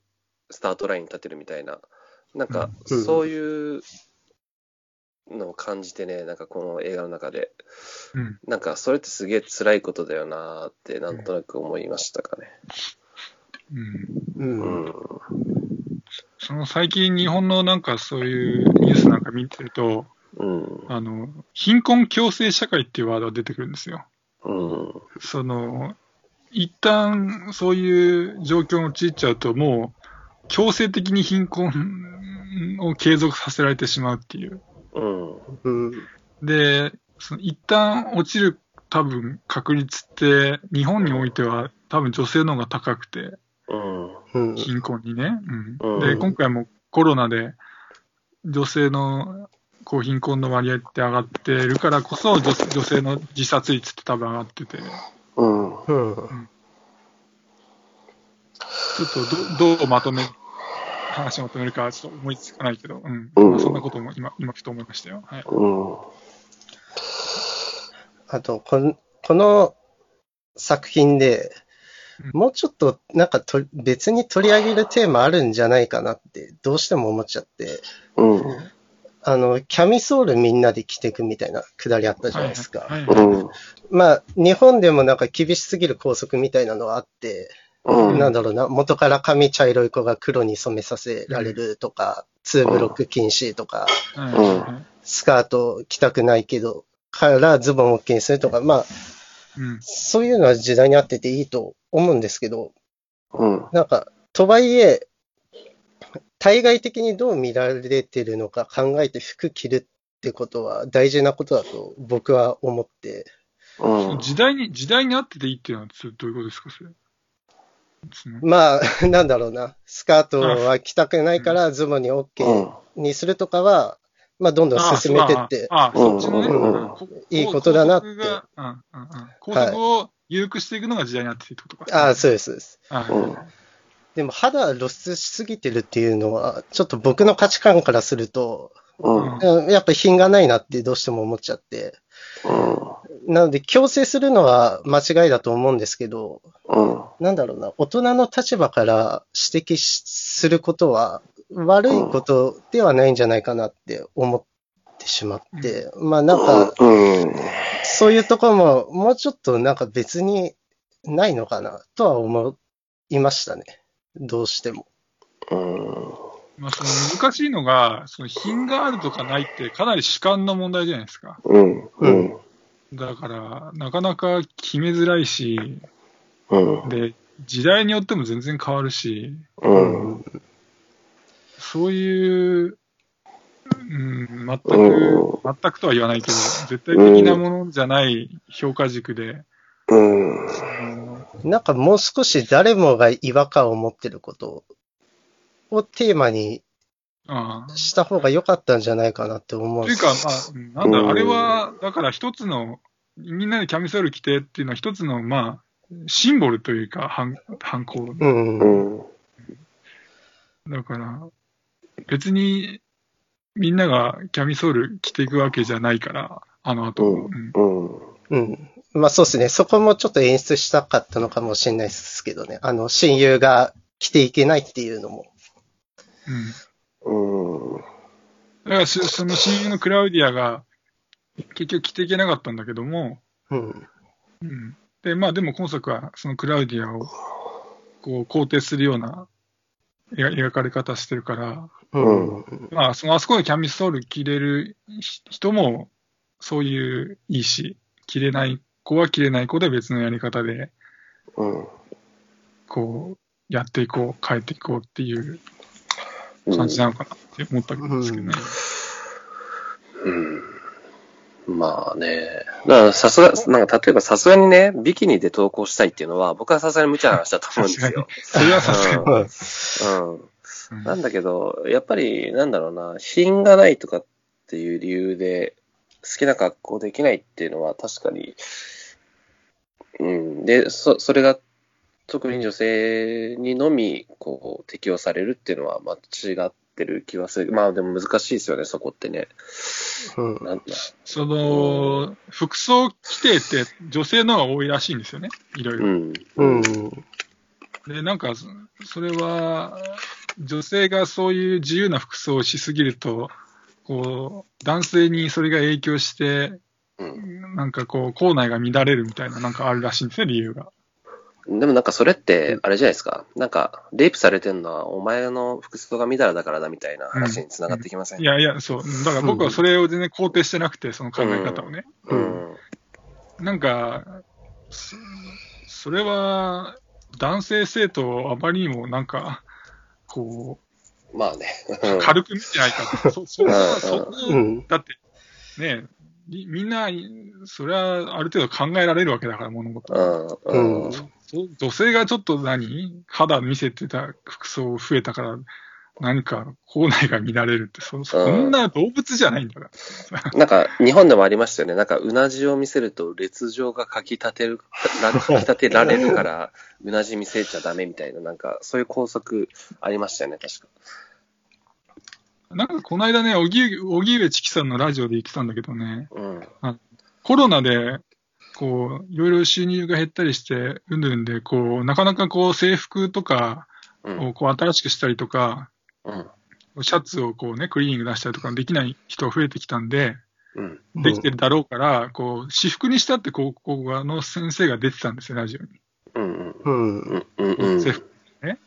スタートラインに立てるみたいな、なんか、うんそういうのを感じてね、なんかこの映画の中で、うんなんかそれってすげえ辛いことだよなーって、なんとなく思いましたかね。うんうん。うん。その最近日本のなんかそういうニュースなんか見てると、うん。あの、貧困共生社会っていうワードが出てくるんですよ。うん。その、一旦そういう状況に陥っちゃうと、もう強制的に貧困を継続させられてしまうっていう。うん。うん。で、その一旦落ちる多分確率って、日本においては多分女性の方が高くて。貧困にね。うん、うんで、今回もコロナで女性のこう貧困の割合って上がってるからこそ女、女性の自殺率って多分上がってて、ちうん。うん。ょっとどどうまとめ、話をまとめるかちょっと思いつかないけど、うん。うんまあそんなことも今、今ふと思いましたよ。はい。うん。あと、この、この作品で、もうちょっとなんかと別に取り上げるテーマあるんじゃないかなってどうしても思っちゃって、うん。あの、キャミソールみんなで着ていくみたいなくだりあったじゃないですか。まあ、日本でもなんか厳しすぎる校則みたいなのがあって、うん。なんだろうな、元から髪茶色い子が黒に染めさせられるとか、ツーブロック禁止とか、はいはいはいスカート着たくないけど、からズボンを OK にするとか、まあ、うんそういうのは時代に合ってていいと思うんですけど、うん。なんか、とはいえ、対外的にどう見られてるのか考えて服着るってことは大事なことだと僕は思って、うん。時代に、時代に合ってていいっていうのは、どういうことですか、それ？まあ、なんだろうな、スカートは着たくないからズボンに OK にするとかは、まあ、どんどん進めてって、ああ、そっちのいいことだなって。うんうんうん。校則を緩くしていくのが時代になっていくってことか。ああ、そうです、そうです。あうんでも肌露出しすぎてるっていうのは、ちょっと僕の価値観からすると、うん。うんやっぱ品がないなってどうしても思っちゃって、うん。なので強制するのは間違いだと思うんですけど、うん。なんだろうな、大人の立場から指摘しすることは悪いことではないんじゃないかなって思ってしまって、まあなんか、うん。そういうところももうちょっとなんか別にないのかなとは思いましたね。どうしても。うん。まあ、その難しいのが、その品があるとかないってかなり主観の問題じゃないですか。うん。うん。だから、なかなか決めづらいし、うん。で、時代によっても全然変わるし、うん。そういう、うん、全く、う全くとは言わないけど、絶対的なものじゃない評価軸で、うん。なんかもう少し誰もが違和感を持ってることをテーマにああした方が良かったんじゃないかなって思うというか、まあ、うんなんだあれは、だから一つの、みんなでキャミソール着てっていうのは一つの、まあ、シンボルというか、反反抗。う。ん。だから、別に、みんながキャミソール着ていくわけじゃないから、あの後。うんうんうん。うん。まあそうですね。そこもちょっと演出したかったのかもしれないですけどね。あの、親友が着ていけないっていうのも。うんうん。だからし、その親友のクラウディアが、結局着ていけなかったんだけども、うん。うん。で、まあでも今作は、そのクラウディアを、こう、肯定するような描描かれ方してるから、うん。まあ、そのあそこでキャミソール着れるひ人も、そういういいし、着れない子は着れない子で別のやり方で、うん。こう、やっていこう、変えていこうっていう感じなのかなって思ったんですけどね。うん。まあね。だからさすが、なんか例えばさすがにね、ビキニで投稿したいっていうのは、僕はさすがに無茶な話だと思うんですよ。それはさすがに。うん。うんなんだけど、やっぱり、なんだろうな、品がないとかっていう理由で、好きな格好できないっていうのは確かに、うん。で、そ、それが、特に女性にのみ、こう、適用されるっていうのは、間違ってる気はする。まあでも難しいですよね、そこってね。うん。なんだ。その、服装規定って女性の方が多いらしいんですよね。いろいうろ。ん。うん。で、なんか、そそれは、女性がそういう自由な服装をしすぎると、こう、男性にそれが影響して、うん。なんかこう、校内が乱れるみたいな、なんかあるらしいんですね、理由が。でもなんかそれって、あれじゃないですか。なんか、レイプされてるのはお前の服装が乱れだからだみたいな話につながってきません、いやいや、そう。だから僕はそれを全然肯定してなくて、その考え方をね。うん。なんか、そそれは、男性生徒をあまりにもなんか、こまあね。う、軽く見てないかって。そ、そそ。だって、ねみみんな、それはある程度考えられるわけだから、物事。女性がちょっと何肌見せてた服装増えたから、何か校内が見られるってそ、そんな動物じゃないんだから。なんか、日本でもありましたよね。なんか、うなじを見せると列状がかき立てる、かき立てられるから、うなじ見せちゃダメみたいな、なんか、そういう拘束ありましたよね、確か。なんか、この間ね、荻上チキさんのラジオで言ってたんだけどね、うん、コロナで、こう、いろいろ収入が減ったりして、うんぬんで、こう、なかなかこう、制服とかをこう新しくしたりとか、うん、シャツをこうね、クリーニング出したりとかできない人が増えてきたんで、うん、できてるだろうから、こう、私服にしたって高校の先生が出てたんですよ、ラジオに。うんうんうん。制服ね。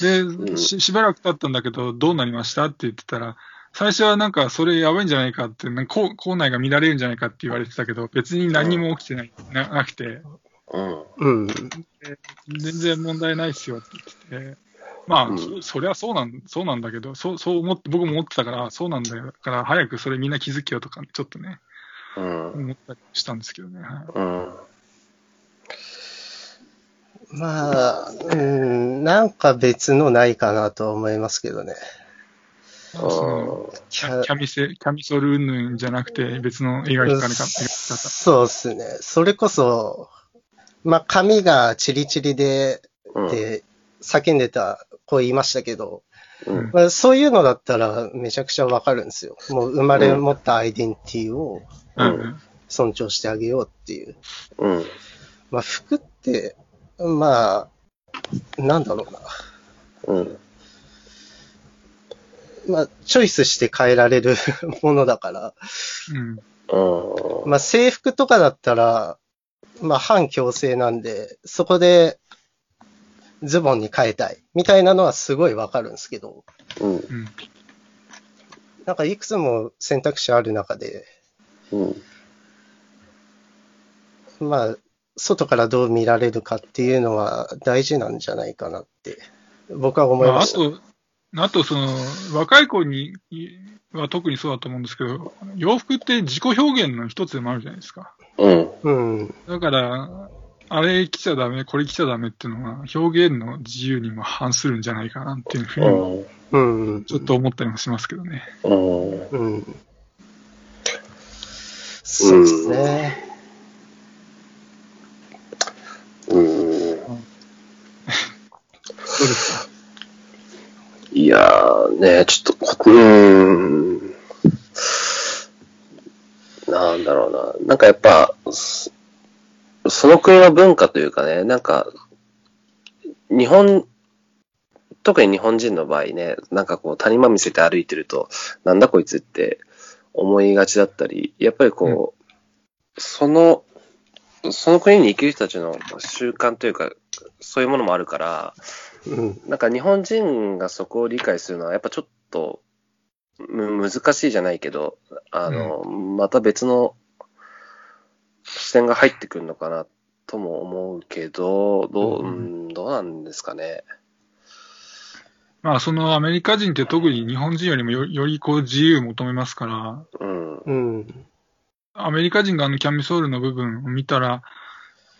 で、し、しばらく経ったんだけど、どうなりましたって言ってたら、最初はなんかそれやばいんじゃないかって、校校内が乱れるんじゃないかって言われてたけど、別に何も起きてない、ななくて、うん。全然問題ないっすよって言ってて、まあ、うん、そりゃそうなん、そうなんだけど、そう、そう思って、僕も思ってたから、そうなんだよ。から、早くそれみんな気づけよとか、ちょっとね、うん、思ったりしたんですけどね。はい、うん、まあ、うん、なんか別のないかなと思いますけどね。キャキャミセキャミソルヌンじゃなくて別の描かれ方。そうですね。それこそ、まあ、髪がチリチリで、で、叫んでた子言いましたけど、うんまあ、そういうのだったらめちゃくちゃわかるんですよ。もう生まれ持ったアイデンティティを尊重してあげようっていう。うん、まあ服って、まあ、なんだろうな。うん、まあ、チョイスして変えられる ものだから。うん、まあ制服とかだったら、まあ反強制なんで、そこでズボンに変えたい。みたいなのはすごいわかるんですけど。うん。なんかいくつも選択肢ある中で、うん。まあ、外からどう見られるかっていうのは大事なんじゃないかなって、僕は思いました。まあ、あと、あとその、若い子には特にそうだと思うんですけど、洋服って自己表現の一つでもあるじゃないですか。うん。うん。だから、あれ着ちゃダメ、これ着ちゃダメっていうのは、表現の自由にも反するんじゃないかなっていうふうに、ちょっと思ったりもしますけどね。うん。うん。そうですね。うん。そうですか。いやーね、ちょっと、うん。なんだろうな。なんかやっぱ、その国の文化というかね、なんか、日本、特に日本人の場合ね、なんかこう谷間見せて歩いてると、なんだこいつって思いがちだったり、やっぱりこう、うん、その、その国に生きる人たちの習慣というか、そういうものもあるから、うん、なんか日本人がそこを理解するのは、やっぱちょっと、難しいじゃないけど、あの、うん、また別の視点が入ってくるのかなとも思うけど、どう、うん、どうなんですかね。まあ、そのアメリカ人って特に日本人よりもよよりこう自由を求めますから、うん。うん。アメリカ人があのキャミソールの部分を見たら、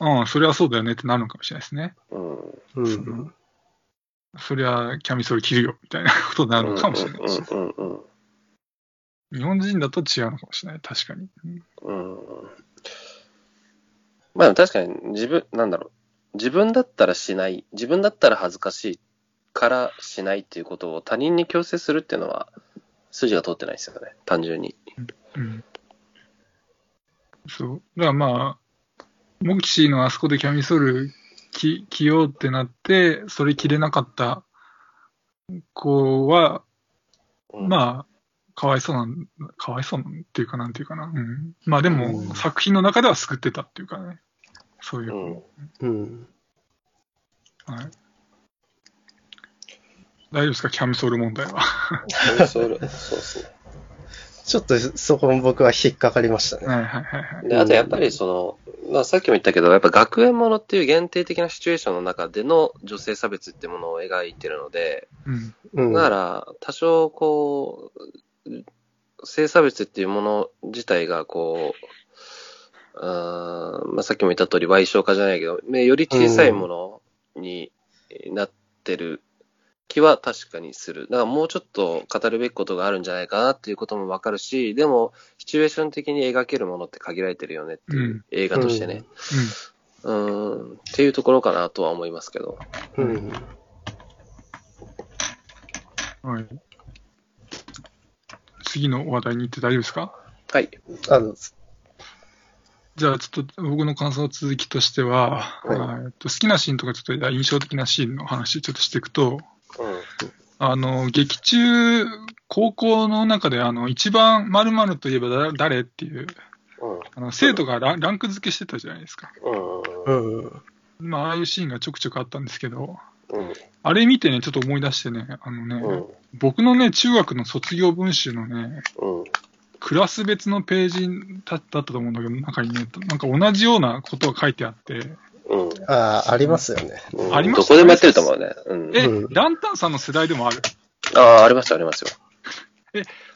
うん、それはそうだよねってなるのかもしれないですね。うん。うん。そりゃ、キャミソール着るよ、みたいなことになるのかもしれないし。日本人だと違うのかもしれない、確かに。うん。まあ確かに自分、なんだろう。自分だったらしない。自分だったら恥ずかしいからしないっていうことを他人に強制するっていうのは、筋が通ってないですよね。単純に。うん。そう。だからまあ、モキシーのあそこでキャミソール着着ようってなって、それ着れなかった子は、うん、まあ、かわいそうなん、かわいそうなんっていうかなんていうかな。うん。まあでも、うん、作品の中では救ってたっていうかね。そういう。うん。はい。大丈夫ですか？キャミソール問題は。キャミソール、そうですね。ちょっとそこも僕は引っかかりましたね。はいはいはい、で、あとやっぱりその、まあさっきも言ったけど、やっぱ学園ものっていう限定的なシチュエーションの中での女性差別っていうものを描いてるので、うん、だから多少こう、性差別っていうもの自体がこう、あまあ、さっきも言った通り、賠償化じゃないけど、より小さいものになってる気は確かにする。だからもうちょっと語るべきことがあるんじゃないかなっていうこともわかるし、でも、シチュエーション的に描けるものって限られてるよねっていう、うん映画としてね。うん、っていうところかなとは思いますけど。うん。うん。はい。次の話題に行って大丈夫ですか？はい。あの、じゃあ、ちょっと僕の感想の続きとしては、はいえっと好きなシーンとか、ちょっと印象的なシーンの話ちょっとしていくと、うあの、劇中、高校の中で、あの、一番〇〇といえばだ誰っていう、ん。あの生徒がランランク付けしてたじゃないですか。うん。うん。まあ、ああいうシーンがちょくちょくあったんですけど、うん。あれ見てね、ちょっと思い出してね、あのね、うん。僕のね、中学の卒業文集のね、うん。クラス別のページだったと思うんだけど、中にね、なんか同じようなことが書いてあって、うん。ああ、ありますよね。うんありましたどこでもやってると思うね。うん。え、うんランタンさんの世代でもある？ああ、ありますよ、ありますよ。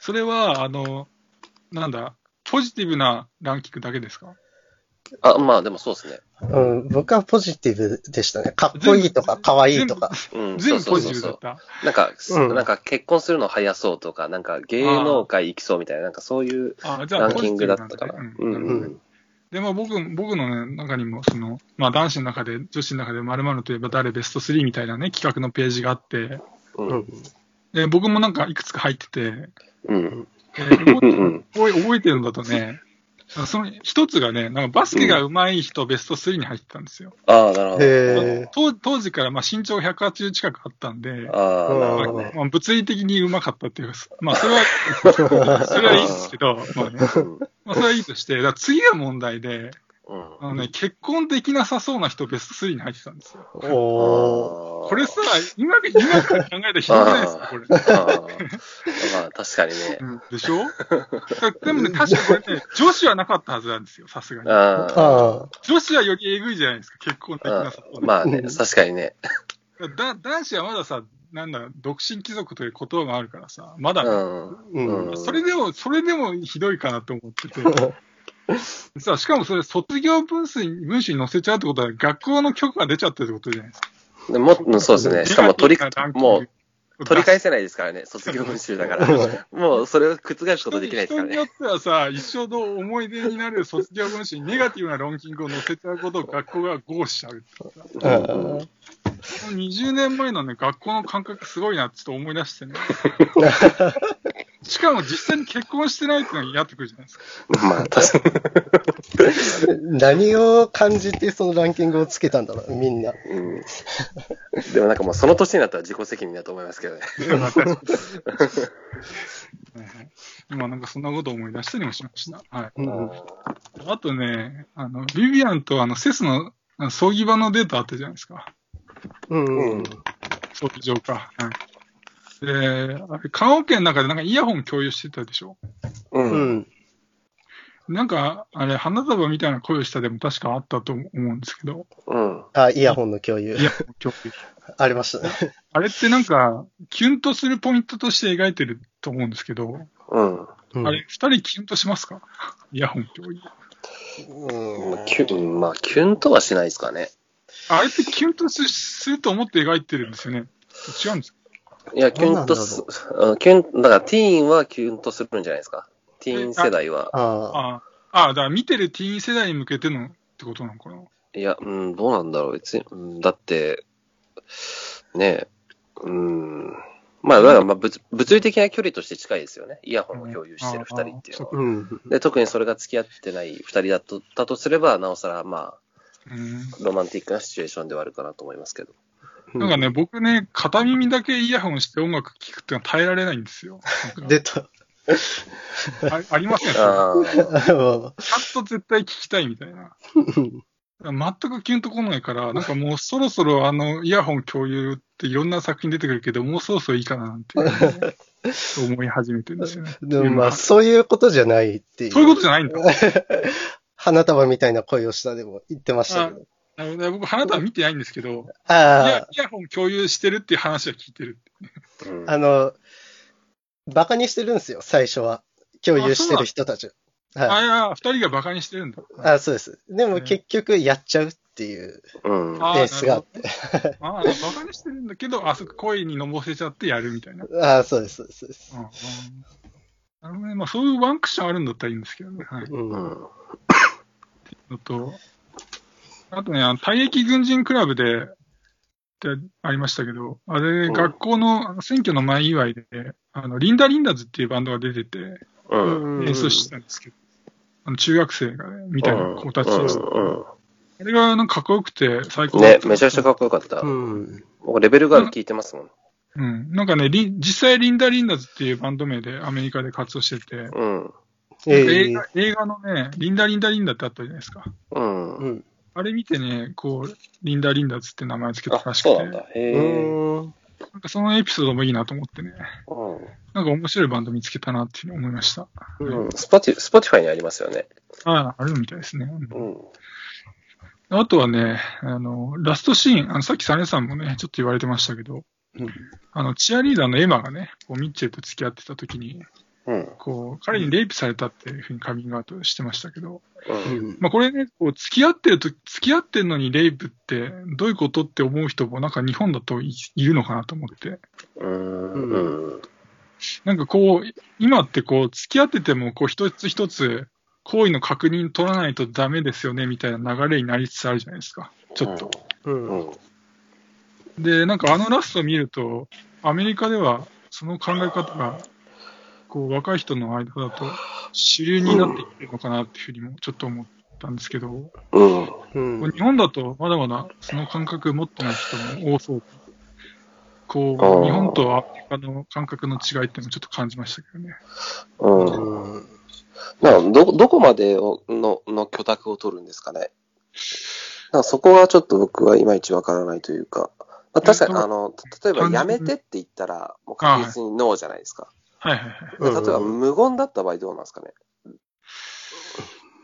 それは、あの、なんだ、ポジティブなランキングだけですか？あ、まあでもそうですね。うん、僕はポジティブでしたね。かっこいいとか、かわいいとか。うん。全部ポジティブだった。なんか、うんなんか結婚するの早そうとか、なんか芸能界行きそうみたいな、なんかそういうあじゃあ、ランキンポジティグだったから。うんうんうん。でも僕、僕の、ね、中にも、その、まあ男子の中で、女子の中で〇〇といえば誰ベスト3みたいなね、企画のページがあって、う。うんん。で僕もなんかいくつか入ってて、うん。えー覚え覚え覚えてるんだとね、その一つがね、なんかバスケが上手い人ベスト3に入ってたんですよ。ああ、なるほど。へ当当時からまあ身長180近くあったんで、ああ、なるほまあ。まあ物理的に上手かったっていうか、まあそれは、それはいいんですけど、まあね、うんまあそれはいいとして、だ次が問題で、うん。あのね、結婚できなさそうな人ベスト3に入ってたんですよ。ーおー。これさ、今、今から考えたらひどくないですか、これ。まあ、確かにね。うんでしょ？でもね、確かこれね、女子はなかったはずなんですよ、さすがに。ああ女子はよりえぐいじゃないですか、結婚できなさそうな。あまあね、確かにね。だ男子はまださ、なんだ、独身貴族という言葉があるからさ、まだ。うんそれでも、それでもひどいかなと思ってて。さあ、しかもそれ、卒業文集に、文集に載せちゃうってことは、学校の許可が出ちゃってるってことじゃないですか。でもうんそうですね。しかも取り、もう、う取り返せないですからね、卒業文集だから。もう、それを覆すことできないですからね。人によってはさ、一生の思い出になる卒業文集にネガティブなランキングを載せちゃうことを学校が合しちゃうってさ。うんこの20年前のね、学校の感覚すごいなってちょっと思い出してね。しかも実際に結婚してないっていうのが嫌ってくるじゃないですか。まあ、確かに。何を感じてそのランキングをつけたんだろう、みんな。うん。でもなんかもうその年になったら自己責任だと思いますけどね。今なんかそんなことを思い出したりもしました。はい。うんあとね、あの、ビビアンとあの、セスの葬儀場のデータあったじゃないですか。うん。葬儀場か。はい。で、あれ、棺桶の中でなんかイヤホン共有してたでしょ？う。うんん。なんか、あれ、花束みたいな声をしたでも確かあったと思うんですけど、うん。あ、イヤホンの共有イ。ヤホン共有。ありましたね。あれってなんか、キュンとするポイントとして描いてると思うんですけど、うん。うんあれ、二人キュンとしますか？イヤホン共有。うんキュン、まあ、キュンとはしないですかね。あれってキュンとすすると思って描いてるんですよね。違うんですか？いや、キュンとす、うんキュン、だからティーンはキュンとするんじゃないですか。ティーン世代は。ああ。ああ、ああ、だから見てるティーン世代に向けてのってことなのかないや、うん、どうなんだろう。別に、うんだって、ねえ、うん。まあ、だからまあ物物理的な距離として近いですよね。イヤホンを共有してる二人っていうのは。うん。で、特にそれが付き合ってない二人だと、だとすれば、なおさら、まうん。あ、ロマンティックなシチュエーションではあるかなと思いますけど。なんかね、僕ね、片耳だけイヤホンして音楽聴くってのは耐えられないんですよ。出た。あありません、ちああ、ゃんと絶対聴きたいみたいな。全くキュンとこないから、なんかもうそろそろあの、イヤホン共有っていろんな作品出てくるけど、もうそろそろいいかななんて思い始めてるんですよね。でもまあ、そういうことじゃないっていう。そういうことじゃないんだ。花束みたいな声をしたでも言ってましたけど。あの僕、花束見てないんですけど、イあイヤホン共有してるっていう話は聞いてる。うんあの、バカにしてるんですよ、最初は。共有してる人たち。はい。あいや、二人が馬鹿にしてるんだ。あそうです。でも結局やっちゃうっっていううん。あースがあって。ああ、バカにしてるんだけど、あそこ声にのぼせちゃってやるみたいな。うんああ、そうです、そうですそうです。うんなるほどね。まあそういうワンクッションあるんだったらいいんですけどね。はい。うんうん。のと、あとね、あの退役軍人クラブで、ってありましたけど、あれ、うん学校の選挙の前祝いで、あの、リンダ・リンダズっていうバンドが出てて、うん。演奏してたんですけど、あの中学生がね、みたいな子たちです。うん。あれがなんかかっこよくて最高ね、めちゃくちゃかっこよかった。うん。僕、レベルが聞いてますもん。うん。なんかね、リン実際リンダ・リンダズっていうバンド名でアメリカで活動してて、うん。ええ映画映画のね、リンダ・リンダ・リンダってあったじゃないですか。うん。うん。あれ見てね、こう、リンダ・リンダズって名前つけたあら、しくて、そうなんだ。へうえ。ん。なんかそのエピソードもいいなと思ってね、うんなんか面白いバンド見つけたなって思いました。うん。スポティ、スポティファイにありますよね。ああ、あるみたいですね。うん。あとはね、あの、ラストシーン、あの、さっきサネさんもね、ちょっと言われてましたけど、うんあの、チアリーダーのエマがね、こうミッチェルと付き合ってた時に、うん。こう、彼にレイプされたっていうふうにカミングアウトしてましたけど、うん。うん。まあこれね、こう、付き合ってると、付き合ってんのにレイプってどういうことって思う人もなんか日本だといいるのかなと思って。うん。うん。なんかこう、今ってこう、付き合ってても、こう、一つ一つ、行為の確認取らないとダメですよね、みたいな流れになりつつあるじゃないですか。ちょっと。うん。うん。で、なんかあのラストを見ると、アメリカではその考え方が、こう、若い人の間だと主流になっていってるのかなっていうふうにもちょっと思ったんですけど、うん。うん。日本だとまだまだその感覚持ってない人も多そう。こう、日本とアメリカの感覚の違いっていうのもちょっと感じましたけどね。うん。うん。なんかど、どこまでをの、の許諾を取るんですかね。なんかそこはちょっと僕はいまいちわからないというか、まあ、確かに、えっとあの、例えばやめてって言ったら、もう確実にノーじゃないですか。はいはいはい。で例えば無言だった場合どうなんですかね？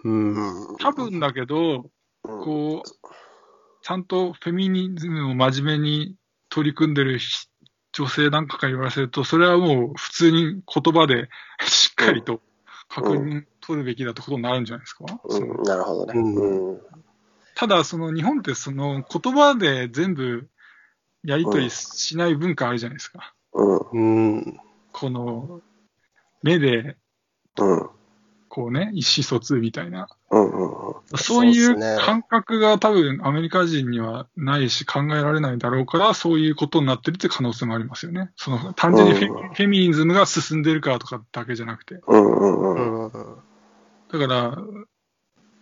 うん。多分だけど、うん、こう、ちゃんとフェミニズムを真面目に取り組んでるひ女性なんかから言わせると、それはもう普通に言葉で しっかりと確認取るべきだってことになるんじゃないですか？うん、なるほどね。うんうん。ただ、その日本ってその言葉で全部やり取りしない文化あるじゃないですか。うん。うん。この目でうん。こうね、意思疎通みたいな。うん。うん。そういそううっすね感覚が多分アメリカ人にはないし考えられないだろうから、そういうことになってるって可能性もありますよね。その単純にフェ,、うんフェミニズムが進んでるからとかだけじゃなくて。うん。うん。うん。うん。だから、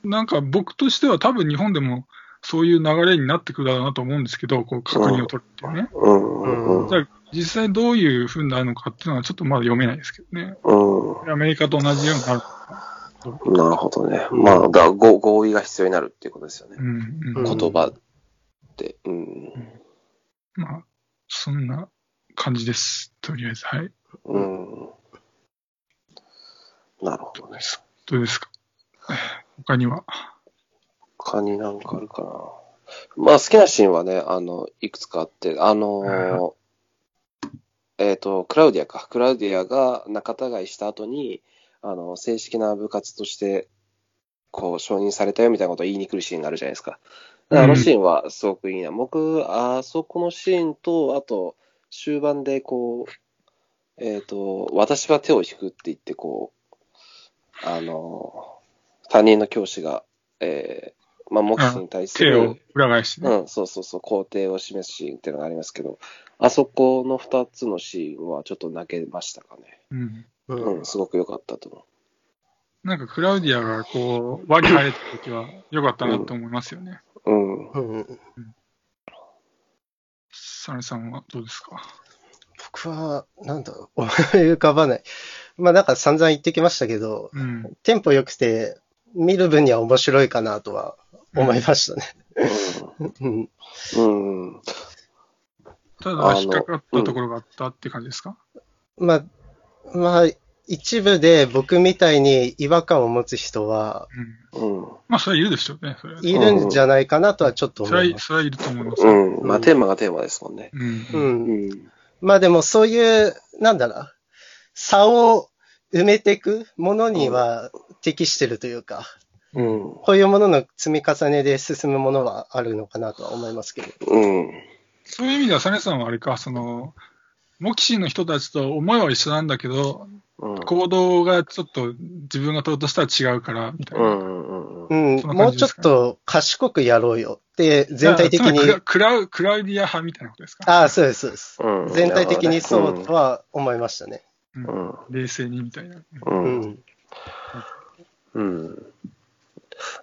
なんか僕としては多分日本でもそういう流れになってくるだろうなと思うんですけど、こう確認を取るっていうね。うん。うん。じゃあ実際どういう風になるのかっていうのはちょっとまだ読めないですけどね。うん。アメリカと同じようになる。なるほどね。まあ、だ合合意が必要になるっていうことですよねう。ん、うん。うん言葉って。うん。まあ、そんな感じです。とりあえず、はい。うん。なるほどね。どうですか？他には？他になんかあるかな。まあ好きなシーンはね、あの、いくつかあって、あのーえっ、と、クラウディアか。クラウディアが仲違いした後に、あの、正式な部活として、こう、承認されたよみたいなことを言いに来るシーンがあるじゃないですか。うんあのシーンはすごくいいな。僕、あそこのシーンと、あと、終盤でこう、えっ、と、私は手を引くって言って、こう、あの、担任の教師が、えー、まあ、目視に対す手をる、裏返してね。うん、そうそうそう、肯定を示すシーンっていうのがありますけど、あそこの二つのシーンはちょっと泣けましたかね。うん。ううん、すごく良かったと思なんかクラウディアがこう、輪に入れた時は良かったなと思いますよね。う。うん。うん。サネさんはどうですか？僕は、なんだろう、思い浮かばない。まあなんか散々言ってきましたけど、うん。テンポ良くて、見る分には面白いかなとは思いましたね。うん。うん。うん。ただ、引っかかったところがあったって感じですか、まあ、まあ、一部で僕みたいに違和感を持つ人はうん。うん。まあ、それはいるでしょうね。それは。いるんじゃないかなとはちょっとそれは、思います。それはいると思います。うん。まあ、テーマがテーマですもんね。うん。う。うんん。まあでもそういう、なんだろう、差を埋めていくものには適してるというか、うん。こういうものの積み重ねで進むものはあるのかなとは思いますけど。うん。そういう意味では、サネさんはあれか、その、モキシーの人たちと思いは一緒なんだけど、うん。行動がちょっと自分が取ろうとしたら違うから、みたいうな。んうんもうちょっと賢くやろうよって、全体的にクラクラウクラウディア派みたいなことですか？ああ、そうです、そうです。うん全体的にそうとは思いましたね。うんうん。冷静にみたいな。う。うんん。うん。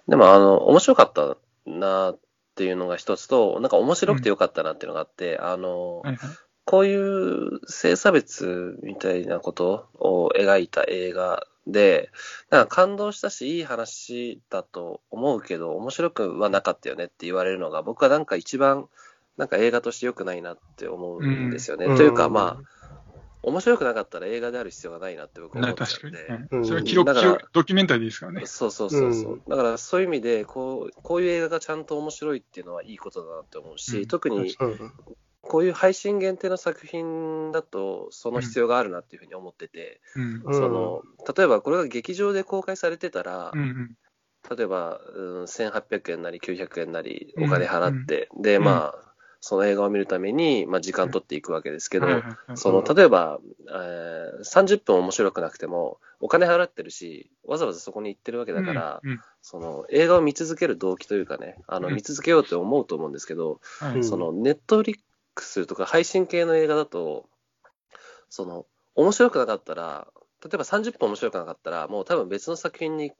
でも、あの、面白かったなっていうのが一つと、なんか面白くてよかったなっていうのがあって、あの、はいはい。こういう性差別みたいなことを描いた映画で、なんか感動したし、いい話だと思うけど、面白くはなかったよねって言われるのが、僕はなんか一番、なんか映画として良くないなって思うんですよね。うんというか、まあ、面白くなかったら映画である必要がないなって僕は思なって確かに。たんで。うん。うん。それは記録、だからドキュメンタリーですからね。そうそうそうそう、うん。だからそういう意味でこう、こういう映画がちゃんと面白いっていうのはいいことだなって思うし、うん。特にうん。こういう配信限定の作品だと、その必要があるなっていうふうに思ってて、その例えばこれが劇場で公開されてたら、うんうん。例えば、うん、1800円なり900円なりお金払って、で、うん。まあ、その映画を見るために、まあ、時間取っていくわけですけど、その例えば、えー30分面白くなくても、お金払ってるし、わざわざそこに行ってるわけだから、うん。うん。その映画を見続ける動機というかね、あのうん。見続けようって思うと思うんですけど、そのネットフリックスとか配信系の映画だと、その面白くなかったら、例えば30分面白くなかったら、もう多分別の作品に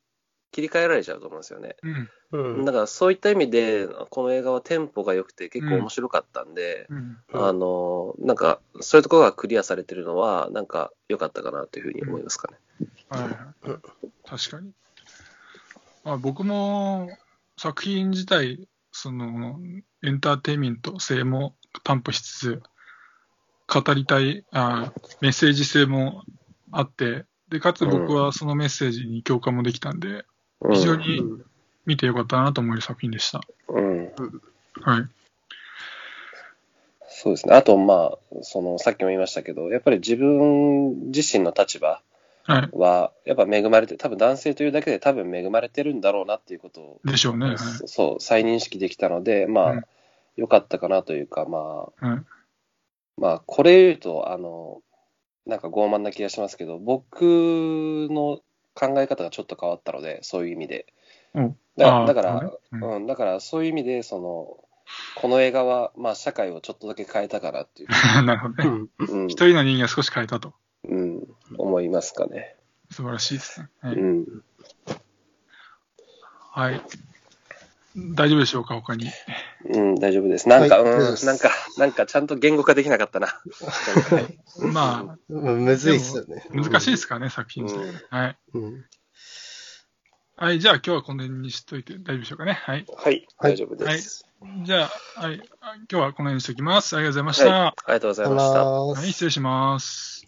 切り替えられちゃうと思うんですよね。うんうん。だからそういった意味で、この映画はテンポが良くて結構面白かったんで、うんあの、なんか、そういうところがクリアされてるのは、なんか良かったかなというふうに思いますかね。はいはい確かに。まあ、僕も作品自体、そのエンターテインメント性も担保しつつ、語りたいあメッセージ性もあって、で、かつ僕はそのメッセージに共感もできたんで、うん非常に見てよかったなと思える作品でした。うん。はい。そうですね。あと、まあ、その、さっきも言いましたけど、やっぱり自分自身の立場はやっぱ恵まれて、多分男性というだけで多分恵まれてるんだろうなっていうことを、でしょうね。はい。そう、再認識できたので、まあ、うん良かったかなというか、まあ、はい。まあ、これ言うと、あの、なんか傲慢な気がしますけど、僕の考え方がちょっと変わったので、そういう意味で。おだあーだから、うんうん、だからそういう意味で、その、この映画は、まあ、社会をちょっとだけ変えたかなっていう、なるほどね。うん。うん一、人の人間を少し変えたと。うん、思いますかね。素晴らしいですね。はい。うん。はい、大丈夫でしょうか、他に？うん、大丈夫です。なんか、はいうん、なんか、なんかちゃんと言語化できなかったな。まあ、うんむずいっすよね。難しいですからね、作品自体がはい。うん。はい、じゃあ今日はこの辺にしといて大丈夫でしょうかね。はい。はい、はい大丈夫です。じゃあ、はい、今日はこの辺にしておきます。ありがとうございました。はい、ありがとうございました。はい、失礼します。